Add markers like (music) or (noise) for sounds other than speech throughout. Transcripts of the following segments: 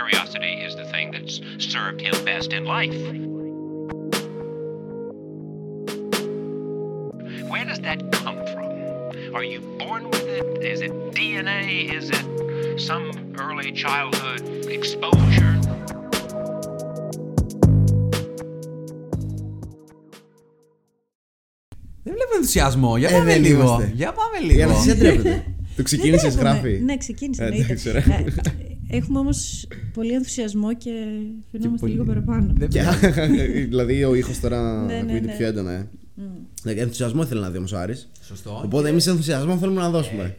curiosity is the thing that's served him best in life. Where does that come from? Are you born with it? Is it DNA? Is it some early childhood exposure? Δεν βλέπω ενθουσιασμό. Για Ε, πάμε δεν λίγο. είμαστε. Για πάμε Η λίγο. Αναστασία ντρέπεται. (laughs) Το ξεκίνησε, Δεν έχουμε. γράφει. Ναι, ξεκίνησε. Ε, εννοείται. εντάξει, ωραία. Ε, Έχουμε όμως πολύ ενθουσιασμό και φαινόμαστε πολύ- λίγο παραπάνω. Δεν Και- (laughs) δηλαδή ο ήχος τώρα Ναι, ναι, ακούγεται ναι. πιο έντονα. Ε. Ναι, ενθουσιασμό θέλει να δει όμως ο Άρης. Σωστό. Οπότε εμείς ενθουσιασμό θέλουμε να δώσουμε.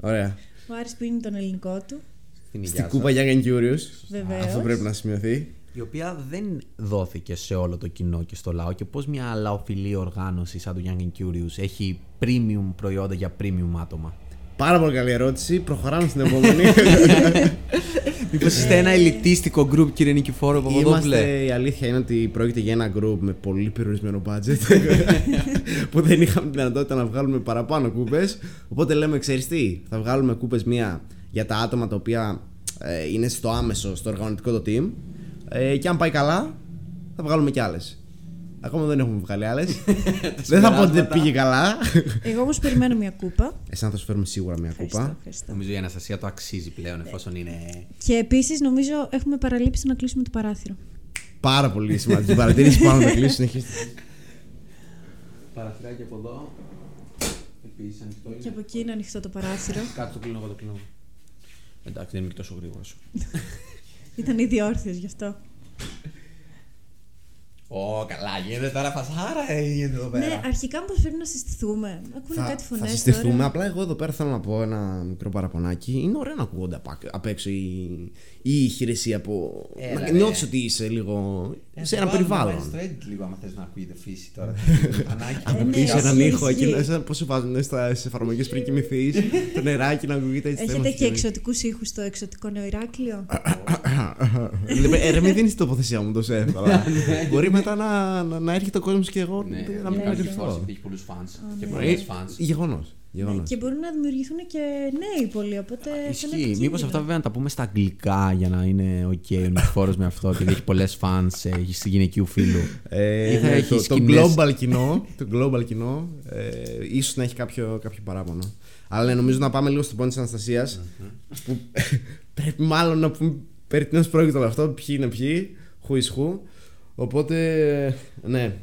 Ωραία. Ο Άρης πίνει τον ελληνικό του, Στην Στην υγεία κούπα Young and Curious. Βεβαίως. Αυτό πρέπει να σημειωθεί. η οποία δεν δόθηκε σε όλο το κοινό και στο λαό και πώς μια λαοφιλή οργάνωση σαν το Young and Curious έχει premium προϊόντα για premium άτομα. Πάρα πολύ καλή ερώτηση. Προχωράμε στην επόμενη. (laughs) Μήπως είστε ένα ελιτίστικο group κύριε Νικηφόρο Παπαδόπουλε. Είμαστε, η αλήθεια είναι ότι πρόκειται για ένα group με πολύ περιορισμένο budget (laughs) που δεν είχαμε τη δυνατότητα να βγάλουμε παραπάνω κούπε. Οπότε λέμε, ξέρεις τι, θα βγάλουμε κούπε μία για τα άτομα τα οποία ε, είναι στο άμεσο, στο οργανωτικό το team. Ε, και αν πάει καλά, θα βγάλουμε κι άλλες. Ακόμα δεν έχουμε βγάλει άλλες. (laughs) δεν θα πω ότι δεν πήγε καλά. Εγώ όμως περιμένω μια κούπα. Εσένα θα σου φέρουμε σίγουρα μία Ευχαριστώ, κούπα. ευχαριστώ. Νομίζω η Αναστασία το αξίζει πλέον εφόσον είναι. Και επίσης νομίζω έχουμε παραλείψει να κλείσουμε το παράθυρο. Πάρα πολύ σημαντική παρατήρηση. Πάμε να κλείσουμε. συνεχίστε. Παραθυράκι από εδώ. Επίσης ανοιχτό Και από εκεί είναι ανοιχτό το παράθυρο. (laughs) Κάτω το κλείνω, εγώ το κλείνω. Εντάξει, δεν είμαι και τόσο γρήγορος. Ήταν ήδη όρθιος γι' αυτό. (laughs) Ω, καλά, γίνεται τώρα φασάρα, ε, γίνεται εδώ πέρα. Ναι, αρχικά πώ πρέπει να συστηθούμε. Ακούνε Θα, κάτι φωνές. θα συστηθούμε. Απλά εγώ εδώ πέρα θέλω να πω ένα μικρό παραπονάκι. Είναι ωραίο να ακούγονται απ' άκ- απ' έξω η, η ηχηρεσία από. Έλα, να ρε. νιώθεις ότι είσαι λίγο. σε ένα περιβάλλον. Στο edit λίγο, άμα θες να ακούγεται φύση τώρα. (laughs) Ανάκι. Ε, ναι, Είσαι έναν ισχύει, ήχο εκεί, ισχύει. σαν πώς σε βάζουν στα εφαρμογές πριν κοιμηθείς. το νεράκι να ακούγεται έτσι. Έχετε και εξωτικούς ήχους στο εξωτικό νεοειράκλειο. (laughs) Ε, ρε, μην δίνεις την τοποθεσία μου τόσο εύκολα. (laughs) Μπορεί μετά να, να, να έρχεται ο κόσμος και εγώ Ναι, να μην ναι, αντιληφθώ. Έχει πολλούς fans. Και Ε, πολλές fans. Γεγονός. Ναι, Γεγονός. και μπορούν να δημιουργηθούν και νέοι πολλοί. Οπότε δεν Ισχύει. έχει Μήπως κίνδυνο. αυτά βέβαια να τα πούμε στα αγγλικά για να είναι OK ο Νικηφόρο με αυτό, επειδή έχει πολλές fans ε, γυναικείου φίλου. Ε, Ή θα ναι, έχει το, το σκηνές. global κοινό, το global κοινό ε, ίσως να έχει κάποιο, κάποιο παράπονο. Αλλά ναι, νομίζω να πάμε λίγο στο πόντι της Αναστασίας που (laughs) πρέπει μάλλον να πούμε περί τίνος πρόκειται όλο αυτό, ποιοι είναι ποιοι, who is who. Οπότε, ναι,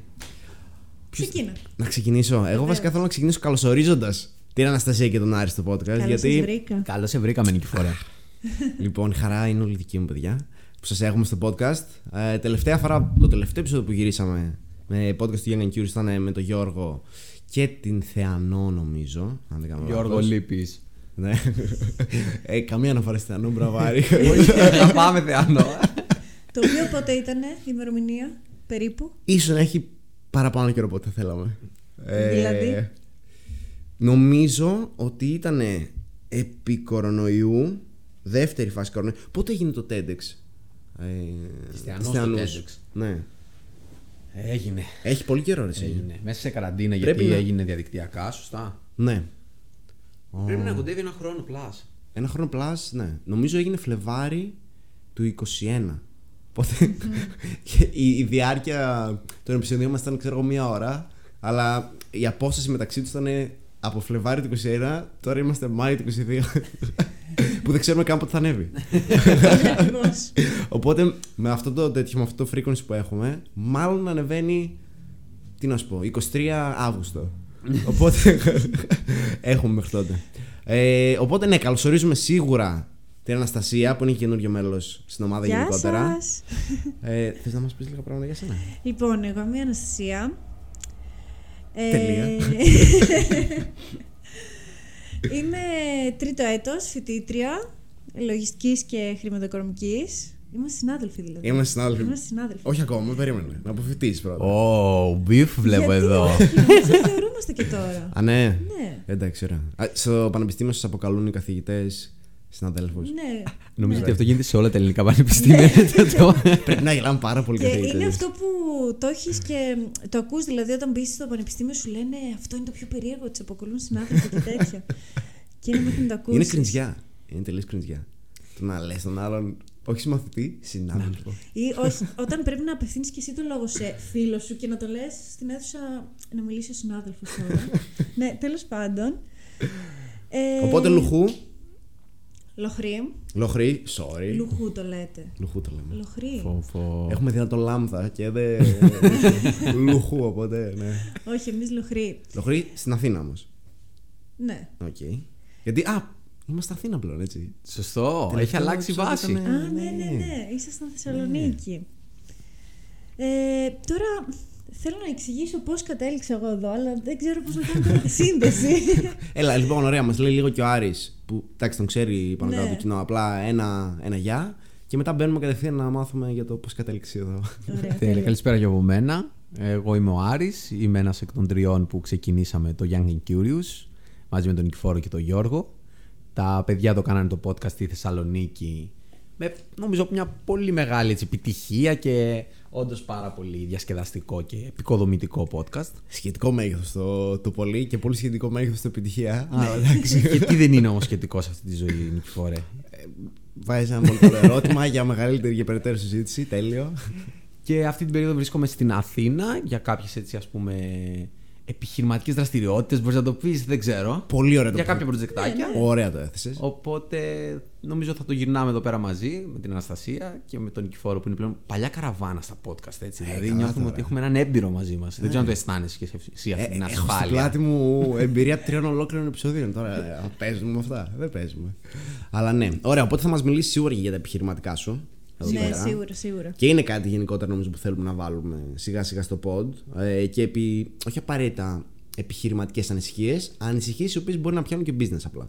Ξεκίνα. να ξεκινήσω. Εγώ βασικά θέλω να ξεκινήσω καλωσορίζοντας την Αναστασία και τον Άρη στο podcast. Καλώς γιατί, βρήκα. Καλώς σε βρήκαμε, Νικηφόρα. (laughs) λοιπόν, η χαρά είναι όλη δική μου, παιδιά, που σας έχουμε στο podcast. Ε, τελευταία φορά, το τελευταίο επεισόδιο που γυρίσαμε με podcast του Young and Curious ήταν με τον Γιώργο και την Θεανό, νομίζω. Αν δεν κάνω Γιώργο λάθος. Λύπης. Ναι. (laughs) ε, καμία αναφορά στη Θεανό, μπραβάρι. (laughs) Θα πάμε θεανό. Το οποίο πότε ήταν η ημερομηνία, περίπου; Ίσως να έχει παραπάνω καιρό από ό,τι θα θέλαμε. Ε, Δηλαδή; Νομίζω ότι ήταν επί κορονοϊού, δεύτερη φάση κορονοϊού. Πότε έγινε το TEDx; Ε, Χριστιανός της το Θεανούς. TEDx. Ναι. Έγινε. Έχει πολύ καιρό ρε εσύ. Έγινε. Μέσα σε καραντίνα Πρέπει γιατί να- έγινε διαδικτυακά, σωστά. Ναι. Πρέπει να κοντεύει ένα χρόνο plus. Ένα χρόνο plus, ναι. Νομίζω έγινε Φλεβάρι του 21. Οπότε και η, η διάρκεια των επεισοδίων μας ήταν ξέρω εγώ μία ώρα Αλλά η απόσταση μεταξύ τους ήταν από Φλεβάρι του 21 Τώρα είμαστε Μάη του 22 Που δεν ξέρουμε καν πότε θα ανέβει. Ακριβώς. Οπότε με αυτό το τέτοιο, με αυτό το frequency που έχουμε Μάλλον ανεβαίνει Τι να σου πω, 23 Αύγουστο. Οπότε (laughs) έχουμε μέχρι τότε. Ε, Οπότε ναι, καλωσορίζουμε σίγουρα την Αναστασία που είναι και καινούριο μέλος στην ομάδα Γεια γενικότερα. σας. Ε, Θες να μας πεις λίγα πράγματα για σένα; Λοιπόν, εγώ είμαι η Αναστασία. Ε, Τελεία. (laughs) είμαι τρίτο έτος, φοιτήτρια λογιστικής και χρηματοοικονομικής. Είμαστε συνάδελφοι δηλαδή. Είμαστε συνάδελφοι. Είμαστε συνάδελφοι. Όχι ακόμα, περίμενε. Να αποφυτίσει πρώτα. Ω, μπιφ βλέπω Γιατί εδώ. όχι, νομίζω θεωρούμαστε και τώρα. Α, ναι. ναι, Εντάξει, ωραία. Α, Στο πανεπιστήμιο σας αποκαλούν οι καθηγητές συναδέλφους. ναι. (laughs) Νομίζω ότι αυτό γίνεται σε όλα τα ελληνικά πανεπιστήμια. (laughs) Το- Πρέπει να γελάμε πάρα πολύ Και καθηγητέ. είναι αυτό που το έχεις και το ακούς, δηλαδή όταν μπεις στο πανεπιστήμιο σου λένε αυτό είναι το πιο περίεργο, τι αποκολούν συνάδελφοι και τέτοια. και είναι μέχρι να το ακούσεις. Είναι κρινζιά. Είναι τελείως κρινζιά. Το να λες τον άλλον Όχι συμμαθητή, συνάδελφο. Ή όχι, όταν πρέπει να απευθύνεις και εσύ το λόγο σε φίλο σου και να το λες στην αίθουσα να μιλήσει ο συνάδελφος τώρα. (laughs) ναι, τέλος πάντων. Ε, Οπότε λουχού. Λοχρή. Λοχρή, sorry. Λουχού το λέτε. Λουχού το λέμε. Λοχρή. Φόφο. Έχουμε δυνατό λάμδα και δεν. (laughs) λουχού, οπότε ναι. Όχι, εμείς λοχρή. Λοχρή στην Αθήνα όμως. Ναι. Οκ. Γιατί. Α, είμαστε Αθήνα πλέον, έτσι. Σωστό, έχει Τελευταίο αλλάξει επεισόδιο βάση. ήταν, Α, ναι, ναι, ναι. Ήσασταν Θεσσαλονίκη. Ε, τώρα θέλω να εξηγήσω πώς κατέληξα εγώ εδώ, αλλά δεν ξέρω πώς να κάνω τώρα τη (laughs) σύνδεση. (laughs) Έλα, λοιπόν, ωραία, μας λέει λίγο και ο Άρης που εντάξει τον ξέρει πάνω Ναι. κάτω το κοινό. Απλά ένα, ένα γεια. Και μετά μπαίνουμε κατευθείαν να μάθουμε για το πώς κατέληξε εδώ. Ωραία, Τέλεια. τέλεια. Καλησπέρα και από μένα. Εγώ είμαι ο Άρης, είμαι ένας εκ των τριών που ξεκινήσαμε το Young and Curious μαζί με τον Νικηφόρο και τον Γιώργο. Τα παιδιά το κάνανε το podcast στη Θεσσαλονίκη με νομίζω μια πολύ μεγάλη έτσι, επιτυχία και όντως πάρα πολύ διασκεδαστικό και επικοδομητικό podcast. Σχετικό μέγεθος το, το πολύ και πολύ σχετικό μέγεθος το επιτυχία. Α, εντάξει. και τι δεν είναι όμως σχετικό σε αυτή τη ζωή, Νικηφόρε. Βάζει ένα πολύ καλό ερώτημα για μεγαλύτερη και περαιτέρω συζήτηση. Τέλειο. Και αυτή την περίοδο βρίσκομαι στην Αθήνα για κάποιες έτσι ας πούμε επιχειρηματικές δραστηριότητες, μπορείς να το πεις, δεν ξέρω. Πολύ ωραία το Για που- κάποια προτζεκτάκια. Ωραία το έθεσες. Οπότε νομίζω θα το γυρνάμε εδώ πέρα μαζί με την Αναστασία και με τον Νικηφόρο που είναι πλέον παλιά καραβάνα στα podcast. Έτσι. δηλαδή καλά νιώθουμε τώρα. ότι έχουμε έναν έμπειρο μαζί μας. Δεν ξέρω αν το αισθάνεσαι και εσύ αυτή την Ε, έχω στην ασφάλεια. πλάτη μου εμπειρία τριών ολόκληρων επεισοδίων. Τώρα ε, παίζουμε με αυτά. Δεν παίζουμε. Αλλά ναι. Ωραία, οπότε θα μας μιλήσεις σίγουρα και για τα επιχειρηματικά σου. Εδώ Ναι, πέρα. σίγουρα, σίγουρα. Και είναι κάτι γενικότερα νομίζω που θέλουμε να βάλουμε σιγά σιγά στο pod. Ε, και επί, όχι απαραίτητα επιχειρηματικές ανησυχίες, ανησυχίες οι οποίες μπορεί να πιάνουν και business απλά.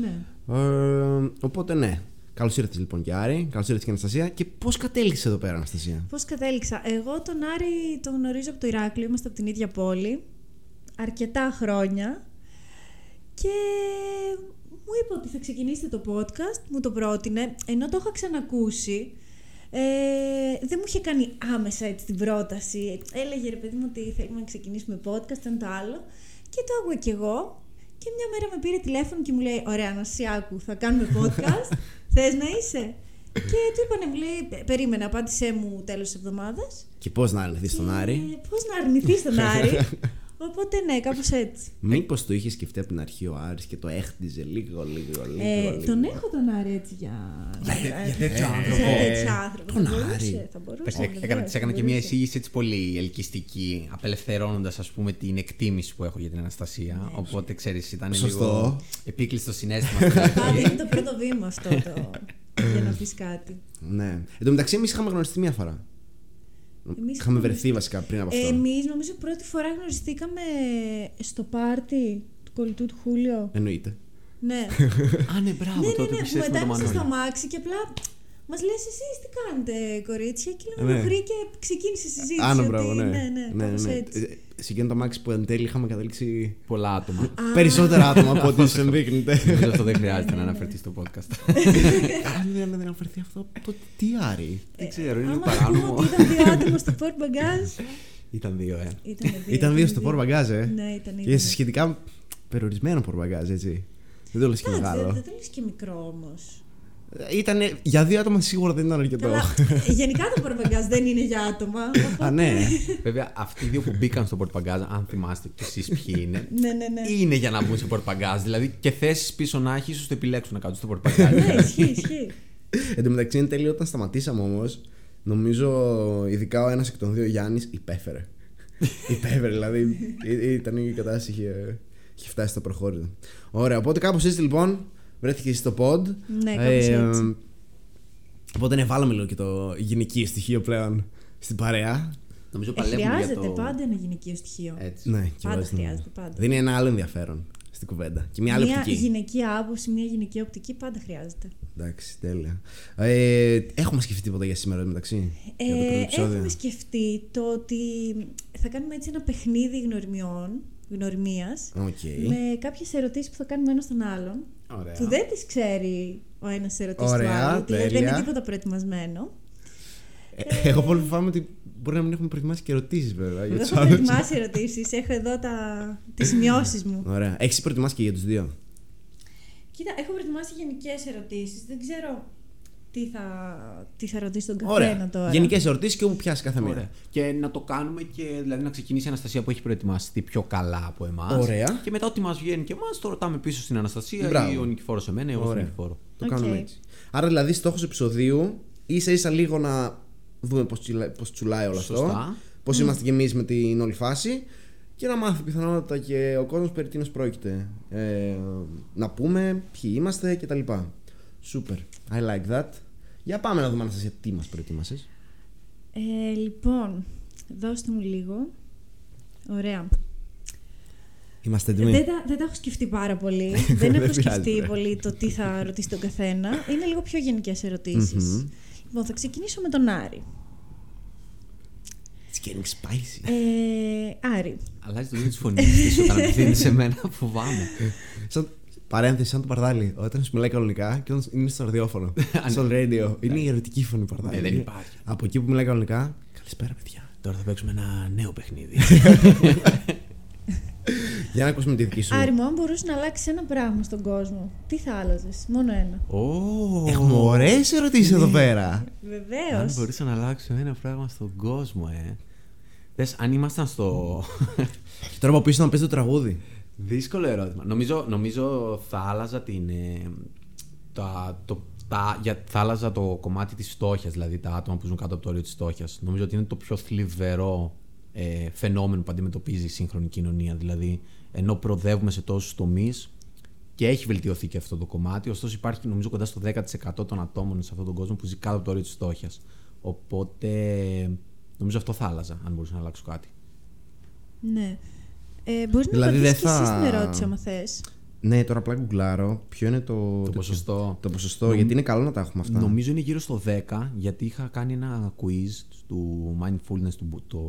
Ναι. Ε, οπότε ναι. Καλώς ήρθες λοιπόν και Άρη, καλώς ήρθες και Αναστασία. Και πώς κατέληξες εδώ πέρα, Αναστασία; Πώς κατέληξα; Εγώ τον Άρη τον γνωρίζω από το Ηράκλειο, είμαστε από την ίδια πόλη. Αρκετά χρόνια. Και μου είπε ότι θα ξεκινήσετε το podcast, μου το πρότεινε, ενώ το είχα ξανακούσει. Ε, δεν μου είχε κάνει άμεσα έτσι την πρόταση. Έλεγε ρε παιδί μου ότι θέλουμε να ξεκινήσουμε podcast, ήταν το άλλο. Και το άκουγα κι εγώ. Και μια μέρα με πήρε τηλέφωνο και μου λέει: Ωραία, Ανασιάκου, θα κάνουμε podcast. (laughs) Θες να είσαι; Και του είπανε, μου λέει: «Πε- Περίμενε, απάντησέ μου τέλος της εβδομάδας. Και πώς να αρνηθείς τον Άρη; Πώς να αρνηθείς τον Άρη; (laughs) Οπότε ναι, κάπως έτσι. Μήπως το είχε σκεφτεί από την αρχή ο Άρης και το έχτιζε λίγο, λίγο, λίγο. Ε, λίγο. τον έχω τον Άρη έτσι για. για τέτοιο άνθρωπο. Για τέτοιο άνθρωπο. τον θα μπορούσε, Άρη. Θα μπορούσε. Εντάξει, βεβαίως, Έκανα, θα της έκανα και μια μπορούσε. εισήγηση έτσι πολύ ελκυστική, απελευθερώνοντας ας πούμε την εκτίμηση που έχω για την Αναστασία. Οπότε ξέρεις, ήταν Σωστό. λίγο επίκλειστο συνέστημα. στην αρχή. Πάντα είναι το πρώτο βήμα αυτό το. για να πεις κάτι. Ναι. Εν τω μεταξύ, εμείς είχαμε γνωριστεί μία φορά. Εμείς είχαμε είχαμε βρεθεί βασικά πριν από αυτό. Εμείς νομίζω πρώτη φορά γνωριστήκαμε στο πάρτι του κολλητού του Χούλιο. Εννοείται. Ναι. Α, ναι, μπράβο, ναι, ναι, τότε ναι. που Μου ξέρεις με μετά το ήμασταν στο Μανώλη. αμάξι και απλά μας λες εσεί τι κάνετε, κορίτσια; Και λέμε Ναι. ναι. και ξεκίνησε η συζήτηση. Άνα, ότι- μπράβο, ναι. ναι, ναι, κάπως έτσι. Ε, Σε εκείνο το αμάξι που εν τέλει είχαμε καταλήξει Πολλά άτομα. περισσότερα άτομα από ό,τι (laughs) σου ενδείκνυται. Νομίζω αυτό δεν χρειάζεται να αναφερθείς στο podcast. (laughs) Αν δεν δεν αναφερθεί αυτό, το τι Άρη. Δεν ξέρω, είναι Άμα παράνομο. πούμε ότι ήταν δύο άτομα στο port bagage. Ήταν δύο, ε. Ήταν δύο. Ήταν δύο στο πόρ μπαγκάζ, ε. Ναι, ήταν Και ήταν. σε σχετικά περιορισμένο πόρ μπαγκάζ, έτσι. Δεν το λες και Εντάξει, δεν μεγάλο. δεν το λες και μικρό όμως. Ήταν για δύο άτομα σίγουρα δεν ήταν αρκετό. Καλά, γενικά το port bagage δεν είναι για άτομα. Α, ναι. Βέβαια, αυτοί οι δύο που μπήκαν στο πορτπαγκάζ, αν θυμάστε κι εσείς ποιοι είναι, Ναι, ναι, ναι. είναι για να μπουν στο πορτπαγκάζ. Δηλαδή και θέσεις πίσω να έχεις, ίσω το επιλέξουν να κάτσουν στο πορτπαγκάζ. Ναι, ισχύει, ισχύει. Εν τω μεταξύ, εν τέλει, όταν σταματήσαμε όμως, νομίζω ειδικά ο ένας εκ των δύο Γιάννης υπέφερε. (laughs) υπέφερε, δηλαδή ή- ήταν η κατάσταση είχε, είχε φτάσει στο προχώρητο. Ωραία, οπότε κάπως έτσι λοιπόν βρέθηκε στο pod. Ναι, κάπως έτσι. Οπότε ναι, βάλαμε λίγο και το γυναικείο στοιχείο πλέον στην παρέα. Νομίζω Ε, παλεύουμε για χρειάζεται το. πάντα ένα γυναικείο στοιχείο. Έτσι. Ναι, και Πάντα βάζει την- χρειάζεται, πάντα. Δίνει ένα άλλο ενδιαφέρον στην κουβέντα. Και μια άλλη Μια οπτική. γυναικεία άποψη, μια γυναικεία οπτική πάντα χρειάζεται. Εντάξει, τέλεια. Ε, έχουμε σκεφτεί τίποτα για σήμερα εδώ μεταξύ. για το πρώτο Ε, επεισόδιο; έχουμε σκεφτεί το ότι θα κάνουμε έτσι ένα παιχνίδι γνωριμιών, γνωριμίας, Οκ. με κάποιες ερωτήσεις που θα κάνουμε ένας στον άλλον, Ωραία. που δεν τις ξέρει ο ένας ερωτήσεις του Ωραία, άλλου, δηλαδή δεν τέλεια. είναι τίποτα προετοιμασμένο. Ε, εγώ πολύ φοβάμαι ότι μπορεί να μην έχουμε προετοιμάσει και ερωτήσεις βέβαια. Για Δεν τους έχω άλλους. προετοιμάσει ερωτήσεις, έχω εδώ τα... τις (laughs) σημειώσεις μου. Ωραία. Έχεις προετοιμάσει και για τους δύο; Κοίτα, έχω προετοιμάσει γενικές ερωτήσεις, δεν ξέρω τι θα, τι θα ρωτήσει τον καθένα Ωραία. τώρα. Γενικές ερωτήσεις και όπου πιάσει κάθε Ωραία. μέρα. Και να το κάνουμε και δηλαδή να ξεκινήσει η Αναστασία που έχει προετοιμαστεί πιο καλά από εμάς. Ωραία. Και μετά ό,τι μας βγαίνει και εμάς το ρωτάμε πίσω στην Αναστασία Μπράβο. ή ο Νικηφόρο σε μένα ή εγώ στον Ωραία. Νικηφόρο. Το Οκ. κάνουμε έτσι. Άρα δηλαδή στόχος επεισοδίου ίσα ίσα λίγο να δούμε πώς πώς τσουλάει όλο αυτό. Σωστά. Πώς είμαστε κι εμείς με την όλη φάση. Και να μάθει πιθανότατα και ο κόσμος περί τίνος πρόκειται. Ε, να πούμε ποιοι είμαστε κτλ. Super. I like that. Για πάμε να δούμε Αναστασία τι μας προετοίμασες. Ε, λοιπόν, δώστε μου λίγο. Ωραία. Είμαστε έτοιμοι; Δεν τα, δεν τα έχω σκεφτεί πάρα πολύ. (laughs) δεν έχω Δεν πειράζει, σκεφτεί ρε. πολύ το τι θα ρωτήσει τον καθένα. Είναι λίγο πιο γενικές ερωτήσεις. Λοιπόν, θα ξεκινήσω με τον Άρη. It's getting spicy. Ε, Άρη, Αλλάζει το ίδιο της φωνής της όταν απευθύνει σε μένα, φοβάμαι. Σαν, παρένθεση, σαν το παρδάλι. Όταν σου μιλάει κανονικά και όταν είναι στο ραδιόφωνο. (laughs) στο radio. Είναι η ερωτική φωνή παρδάλι. Ε, δεν υπάρχει. Από εκεί που μιλάει κανονικά. Καλησπέρα, παιδιά. Τώρα θα παίξουμε ένα νέο παιχνίδι. (laughs) Για να ακούσουμε τη δική σου. Άρη μου, αν μπορούσε να αλλάξει ένα πράγμα στον κόσμο, τι θα άλλαζες, μόνο ένα; Ω, Έχουμε ωραίες ερωτήσεις εδώ πέρα. Βεβαίως. Αν μπορούσα να αλλάξω ένα πράγμα στον κόσμο, ε. Δες, αν ήμασταν στο. (laughs) Και τώρα από πίσω να παίζει το τραγούδι. Δύσκολο ερώτημα. Νομίζω, νομίζω θα άλλαζα την. ε, τα, το, τα, για, θα άλλαζα το κομμάτι της φτώχειας, δηλαδή τα άτομα που ζουν κάτω από το όριο της φτώχειας. Νομίζω ότι είναι το πιο θλιβερό ε, φαινόμενο που αντιμετωπίζει η σύγχρονη κοινωνία. Δηλαδή, ενώ προοδεύουμε σε τόσους τομείς και έχει βελτιωθεί και αυτό το κομμάτι, ωστόσο υπάρχει νομίζω κοντά στο 10% των ατόμων σε αυτόν τον κόσμο που ζει κάτω από το όριο της φτώχειας. Οπότε νομίζω αυτό θα άλλαζα, αν μπορούσα να αλλάξω κάτι. Ναι. Ε, Μπορείς Δηλαδή, να δεν απαντήσεις και εσύ θα- στην ερώτηση, άμα θες. Ναι, τώρα απλά γκουγκλάρω. Ποιο είναι το, τέτοιο. ποσοστό. Το ποσοστό, γιατί είναι καλό να τα έχουμε αυτά. Νομίζω είναι γύρω στο 10, γιατί είχα κάνει ένα quiz του mindfulness του, το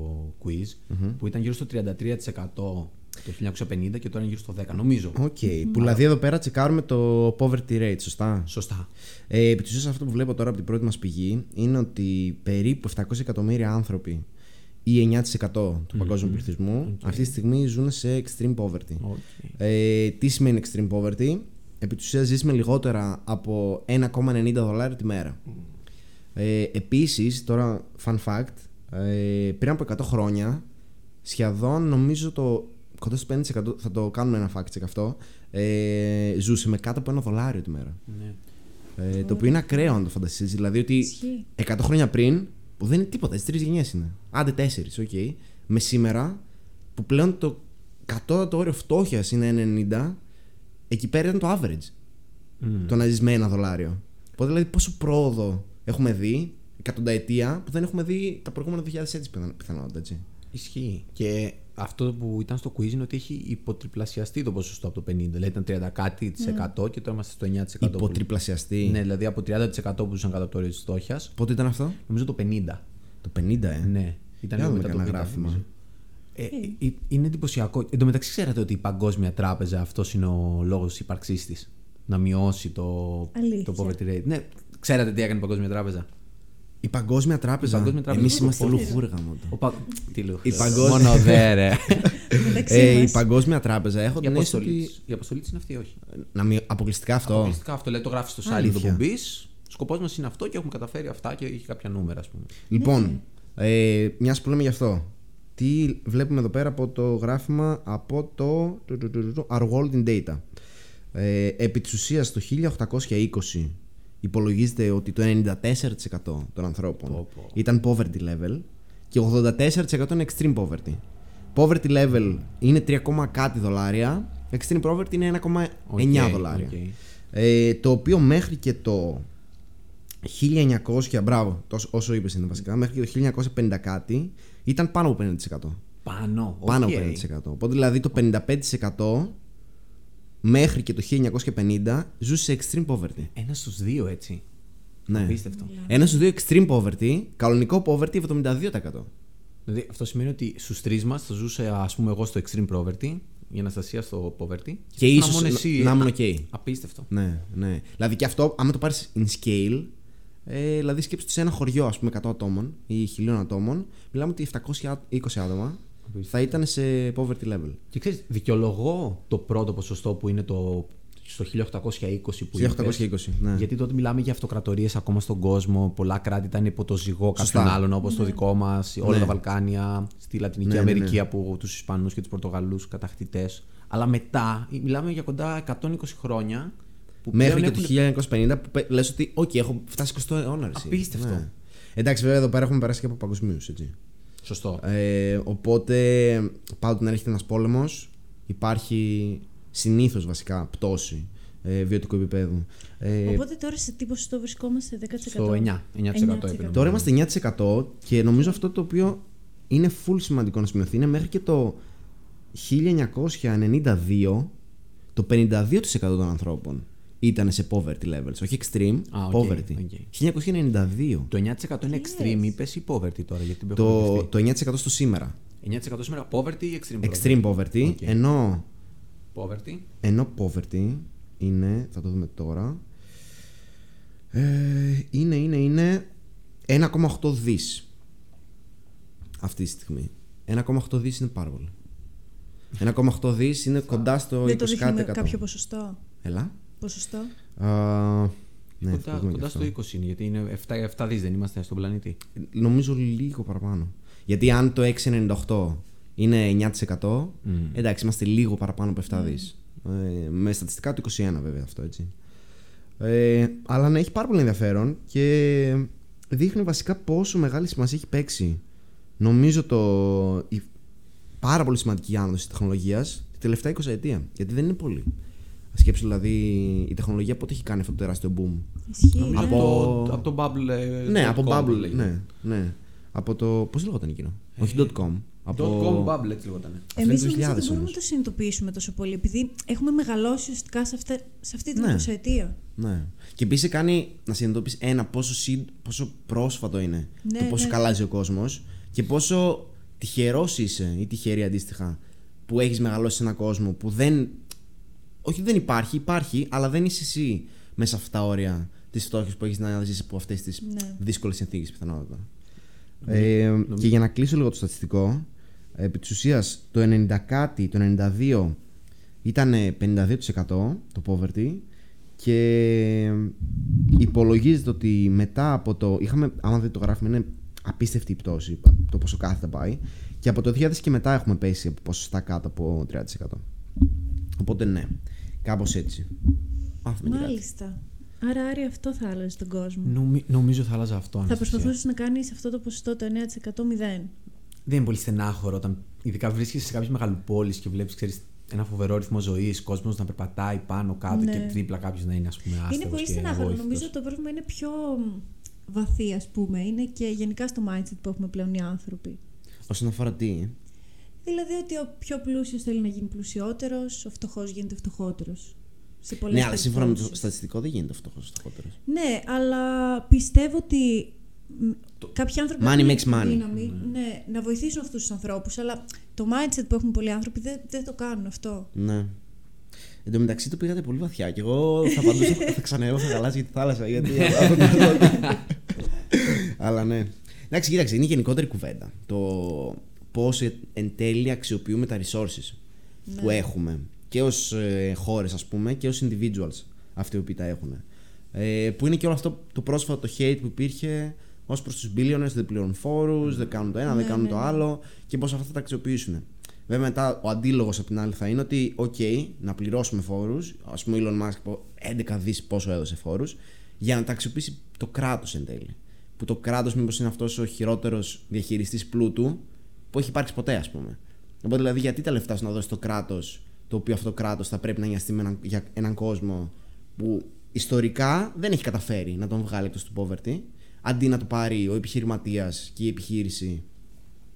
quiz, που ήταν γύρω στο 33% το 1950 και τώρα είναι γύρω στο 10, νομίζω. Οκ. Που δηλαδή εδώ πέρα τσεκάρουμε το poverty rate, σωστά; Σωστά. Ε, επί της ουσίας αυτό που βλέπω τώρα από την πρώτη μας πηγή είναι ότι περίπου 700 εκατομμύρια άνθρωποι ή 9% του παγκόσμιου πληθυσμού αυτή τη στιγμή ζουν σε extreme poverty. Οκ. Ε, τι σημαίνει extreme poverty? Επί της ουσίας ζεις με λιγότερα από 1,90 δολάρια τη μέρα. Ε, επίσης, τώρα fun fact, ε, πριν από 100 χρόνια σχεδόν νομίζω το κοντά στο 5% θα το κάνουμε ένα fact check αυτό ε, ζούσε με κάτω από ένα δολάριο τη μέρα. Ναι. Ε, το οποίο είναι ακραίο αν το φανταστείς. Δηλαδή ότι Ισχύει. 100 χρόνια πριν, που δεν είναι τίποτα, τι τρεις γενιές είναι. Άντε τέσσερις, οκ. Με σήμερα, που πλέον το κατώτατο όριο φτώχειας είναι 90, εκεί πέρα ήταν το average. Το να ζεις με ένα δολάριο. Οπότε δηλαδή πόσο πρόοδο έχουμε δει, εκατονταετία, που δεν έχουμε δει τα προηγούμενα 2000 έτσι πιθανό- πιθανότητα, έτσι. Ισχύει. Και αυτό που ήταν στο quiz είναι ότι έχει υποτριπλασιαστεί το ποσοστό από το 50. Δηλαδή ήταν 30 κάτι της εκατό και τώρα είμαστε στο 9%. που- Υποτριπλασιαστεί. Ναι, δηλαδή από 30% που ζούσαν κάτω από το όριο της φτώχειας, Πότε ήταν αυτό; νομίζω το 50. Το 50, ε. Ναι. Ήταν Για λίγο να δούμε μετά το κανένα 50, γράφημα. νομίζω. Ε, ε, είναι εντυπωσιακό. Εν τω μεταξύ, ξέρατε ότι η Παγκόσμια Τράπεζα αυτός είναι ο λόγος ύπαρξής της. Να μειώσει το, Αλήθεια. το poverty rate. Ναι, ξέρατε τι έκανε η Παγκόσμια Τράπεζα; Η Παγκόσμια Τράπεζα. Η Παγκόσμια Τράπεζα. Εμείς Δεν είμαστε το λουφούργα μόνο. Ο Πα... Τι λέω. Η Παγκόσμια- Μόνο δε, ρε. Μεταξύ Ε, η μας. Παγκόσμια Τράπεζα έχω η, την αίσθηση αποστολή ότι. της, η αποστολή της είναι αυτή, όχι. Να μειω... Αποκλειστικά αυτό. Αποκλειστικά αυτό λέει, το γράφει στο site Αλήθεια. του εκπομπή. Σκοπός μας είναι αυτό και έχουμε καταφέρει αυτά και έχει κάποια νούμερα, ας πούμε. Λοιπόν, ε, μιας που λέμε γι' αυτό. Τι βλέπουμε εδώ πέρα από το γράφημα από το, το, το, το, το, το Our World in Data. Ε, επί της ουσίας το 1820 υπολογίζεται ότι το 94% των ανθρώπων Πω, πω. ήταν poverty level και 84% είναι extreme poverty. Poverty level είναι 3, κάτι δολάρια, extreme poverty είναι 1,9 Οκ, δολάρια. οκ. Ε, το οποίο μέχρι και το 1900, μπράβο, τόσο, όσο είπες είναι βασικά, μέχρι και το 1950 κάτι ήταν πάνω από 50%. Πάνω. Πάνω οκ. από 50%. Οπότε δηλαδή το 55% μέχρι και το 1950 ζούσε σε extreme poverty. Ένας στους δύο, έτσι. Ναι. Απίστευτο. Ένας στους δύο extreme poverty, κανονικό poverty 72%. Δηλαδή αυτό σημαίνει ότι στους τρεις μας θα ζούσε, ας πούμε, εγώ στο extreme poverty, η Αναστασία στο poverty. Και να ίσως ήμουν εσύ. να ήμουν Α, οκ. Απίστευτο. Ναι, ναι. Δηλαδή και αυτό, άμα το πάρεις in scale, ε, δηλαδή σκέψτε ότι σε ένα χωριό, ας πούμε, 100 ατόμων ή 1000 ατόμων, μιλάμε ότι 720 άτομα θα ήταν σε poverty level. Και ξέρεις, δικαιολογώ το πρώτο ποσοστό που είναι το στο 1820 που 1820, είπες. ναι. Γιατί τότε μιλάμε για αυτοκρατορίες ακόμα στον κόσμο. Πολλά κράτη ήταν υπό το ζυγό Σωστά. κάποιων άλλων όπως το δικό μας, όλα Ναι. τα Βαλκάνια, στη Λατινική Ναι, ναι, Αμερική ναι. από τους Ισπανούς και τους Πορτογαλούς κατακτητές. Αλλά μετά μιλάμε για κοντά 120 χρόνια που Μέχρι πλέον και το έχουν- 1950 που πε- λες ότι, οκ, έχω φτάσει 20 αιώνα. ρε, εσύ». Απίστευτο. Ναι. Εντάξει, βέβαια εδώ πέρα έχουμε περάσει και από παγκοσμίους, έτσι. Σωστό. Ε, οπότε πάντοτε να έρχεται ένας πόλεμος, υπάρχει συνήθως βασικά πτώση ε, βιωτικού επίπεδου. Ε, Οπότε τώρα σε τι ποσοστό βρισκόμαστε, 10%. Στο 9, 9% έπαιρνε. Τώρα είμαστε 9% και νομίζω αυτό το οποίο είναι full σημαντικό να σημειωθεί είναι μέχρι και το 1992 το 52% των ανθρώπων ήταν σε poverty levels, όχι extreme, Α, οκ, poverty. οκ. 1992. Το 9% είναι extreme, είπες ή poverty τώρα, γιατί την Το, το 9% στο σήμερα. 9% σήμερα poverty ή extreme Extreme poverty, Οκ. ενώ, poverty. ενώ poverty είναι, θα το δούμε τώρα, ε, είναι, είναι, είναι 1,8 δις αυτή τη στιγμή. 1,8 δις είναι πάρα πολύ. 1,8 δις είναι κοντά στο 20 Δεν το δείχνει με κάτι κάποιο ποσοστό; Έλα. Ποσοστό; Α, ναι, θα το κοντά δούμε και κοντά αυτό. στο 20 είναι, γιατί είναι 7, 7 δις δεν είμαστε στον πλανήτη. Νομίζω λίγο παραπάνω. Γιατί αν το 6,98 είναι 9%, εντάξει, είμαστε λίγο παραπάνω από 7 δις. Ε, με στατιστικά το 21 βέβαια αυτό έτσι. Ε, αλλά ναι, έχει πάρα πολύ ενδιαφέρον και δείχνει βασικά πόσο μεγάλη σημασία έχει παίξει. Νομίζω το, η πάρα πολύ σημαντική άνοδος της τεχνολογίας τη τελευταία 20 ετία. Γιατί δεν είναι πολύ. Σκέψου δηλαδή η τεχνολογία πότε έχει κάνει αυτό το τεράστιο boom; Ισχύει. Νομίζω ναι. Από- από, το, από το bubble. ε, Ναι, dot από com Bubble. λέγεται. Ναι, ναι. Από το. Πώς λέγονταν εκείνο; Όχι .com. Από... Dot com bubble έτσι λεγόταν. Αυτό Εμείς είναι το νομίζω 2000 δεν μπορούμε όμως. να το συνειδητοποιήσουμε τόσο πολύ, επειδή έχουμε μεγαλώσει ουσιαστικά σε, αυτά, σε αυτή την Ναι. 20 ετία. Ναι. Και επίσης κάνει να συνειδητοποιήσεις ένα πόσο, συν- πόσο πρόσφατο είναι Ναι, το πόσο ναι. καλά ζει ο κόσμος και πόσο τυχερός είσαι ή τυχερή αντίστοιχα που έχεις μεγαλώσει σε έναν κόσμο που δεν. Όχι δεν υπάρχει, υπάρχει, αλλά δεν είσαι εσύ μέσα σε αυτά τα όρια της φτώχειας που έχεις να ζήσεις από αυτές τις Ναι. δύσκολες συνθήκες πιθανότατα. Ε, και για να κλείσω λίγο το στατιστικό, επί της ουσίας το 90 κάτι, το 92 ήταν 52% το poverty και υπολογίζεται ότι μετά από το. Είχαμε, άμα δεν το γράφουμε, είναι απίστευτη η πτώση το πόσο κάθετα πάει. Και από το 2000 και μετά έχουμε πέσει από ποσοστά κάτω από 30%. Οπότε ναι, κάπως έτσι. Μάθαμε και κάτι. Μάλιστα. Άρα, Άρη, αυτό θα άλλαζε τον κόσμο. Νομι, νομίζω θα άλλαζα αυτό. Θα Αναστασία. προσπαθούσες να κάνεις αυτό το ποσοστό το 9% 0. Δεν είναι πολύ στενάχωρο όταν ειδικά βρίσκεσαι σε κάποιες μεγαλοπόλεις και βλέπεις ένα φοβερό ρυθμό ζωής, κόσμος να περπατάει πάνω κάτω Ναι. και τρίπλα κάποιος να είναι ας πούμε άστεγος Είναι πολύ και στενάχωρο. αβοήθητος. Νομίζω ότι το πρόβλημα είναι πιο βαθύ, ας πούμε. Είναι και γενικά στο mindset που έχουμε πλέον οι άνθρωποι. Όσον αφορά τι. Δηλαδή ότι ο πιο πλούσιος θέλει να γίνει πλουσιότερος, ο φτωχός γίνεται φτωχότερος. Σε πολλές Ναι, αλλά σύμφωνα με το περιπτώσεις. στατιστικό δεν γίνεται φτωχός φτωχότερος. Ναι, αλλά πιστεύω ότι μ, κάποιοι άνθρωποι Money έχουν makes τη money. δύναμη ναι, να βοηθήσουν αυτούς τους ανθρώπους, αλλά το mindset που έχουν πολλοί άνθρωποι δεν, δεν το κάνουν αυτό. Ναι. Εν τω μεταξύ το πήγατε πολύ βαθιά και εγώ θα απαντούσα (laughs) θα ξαναέρω θα γαλάζια τη θάλασσα γιατί αυτό το- (laughs) Αλλά ναι. Εντάξει, κοίταξε, είναι η γενικότερη κουβέντα. Το πώ εν τέλει αξιοποιούμε τα resources που έχουμε και ως ε, χώρες, ας πούμε, και ως individuals αυτοί οι οποίοι τα έχουν. Ε, που είναι και όλο αυτό το πρόσφατο το hate που υπήρχε ως προς τους billionaires, δεν πληρώνουν φόρους, δεν κάνουν το ένα, δεν Ναι, κάνουν ναι, το ναι. άλλο και πώς αυτά θα τα αξιοποιήσουν. Βέβαια, μετά ο αντίλογος από την άλλη θα είναι ότι, OK, να πληρώσουμε φόρους. Α πούμε, ο Elon Musk από 11 δις πόσο έδωσε φόρους, για να τα αξιοποιήσει το κράτος εν τέλει. Που το κράτος, μήπως είναι αυτός ο χειρότερος διαχειριστής πλούτου που έχει υπάρξει ποτέ, ας πούμε. Οπότε, δηλαδή, γιατί τα λεφτά σου να δώσεις το κράτος, το οποίο αυτό το κράτος θα πρέπει να νοιαστεί με έναν, για έναν κόσμο που ιστορικά δεν έχει καταφέρει να τον βγάλει εκτός του poverty, αντί να το πάρει ο επιχειρηματίας και η επιχείρηση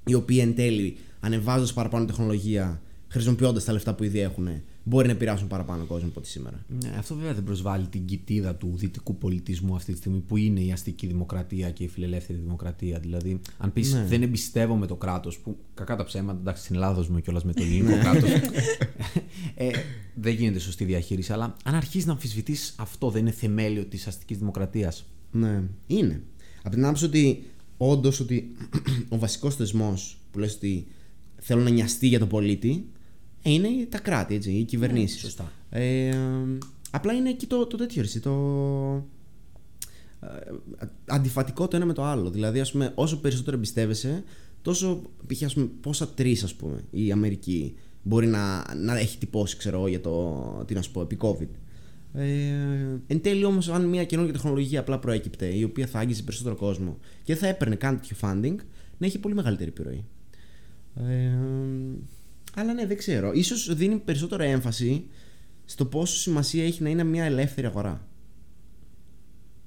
οι οποίοι εν τέλει ανεβάζοντας παραπάνω τεχνολογία, χρησιμοποιώντας τα λεφτά που ήδη έχουν, μπορεί να επηρεάσουν παραπάνω κόσμο από ό,τι σήμερα. Ναι, αυτό βέβαια δεν προσβάλλει την κοιτίδα του δυτικού πολιτισμού αυτή τη στιγμή που είναι η αστική δημοκρατία και η φιλελεύθερη δημοκρατία. Δηλαδή, αν πεις Ναι. δεν εμπιστεύομαι το κράτος, που κακά τα ψέματα, εντάξει, στην Ελλάδα ζούμε κιόλας με το Ναι. ελληνικό κράτος. (laughs) ε, δεν γίνεται σωστή διαχείριση. Αλλά αν αρχίσεις να αμφισβητείς αυτό, δεν είναι θεμέλιο της αστικής δημοκρατίας. Ναι, είναι. Από την άποψη ότι όντως ότι (clears throat) ο βασικός θεσμός που λες ότι θέλω να νοιαστεί για τον πολίτη ε, είναι τα κράτη, έτσι, οι κυβερνήσεις. σωστά. Ε, απλά είναι εκεί το, το τέτοιο εσύ, το. ε, αντιφατικό το ένα με το άλλο. Δηλαδή, ας πούμε, όσο περισσότερο εμπιστεύεσαι, τόσο π.χ. ας πούμε, πόσα τρεις, ας πούμε, η Αμερική μπορεί να, να έχει τυπώσει, ξέρω εγώ, για το. Τι να σου πω, επί COVID. Ε, εν τέλει όμως, αν μια καινούργια τεχνολογία απλά προέκυπτε, η οποία θα άγγιζε περισσότερο κόσμο και δεν θα έπαιρνε καν τέτοιο funding, να έχει πολύ μεγαλύτερη επιρροή. Ε, αλλά ναι, δεν ξέρω. Ίσως δίνει περισσότερο έμφαση στο πόσο σημασία έχει να είναι μια ελεύθερη αγορά.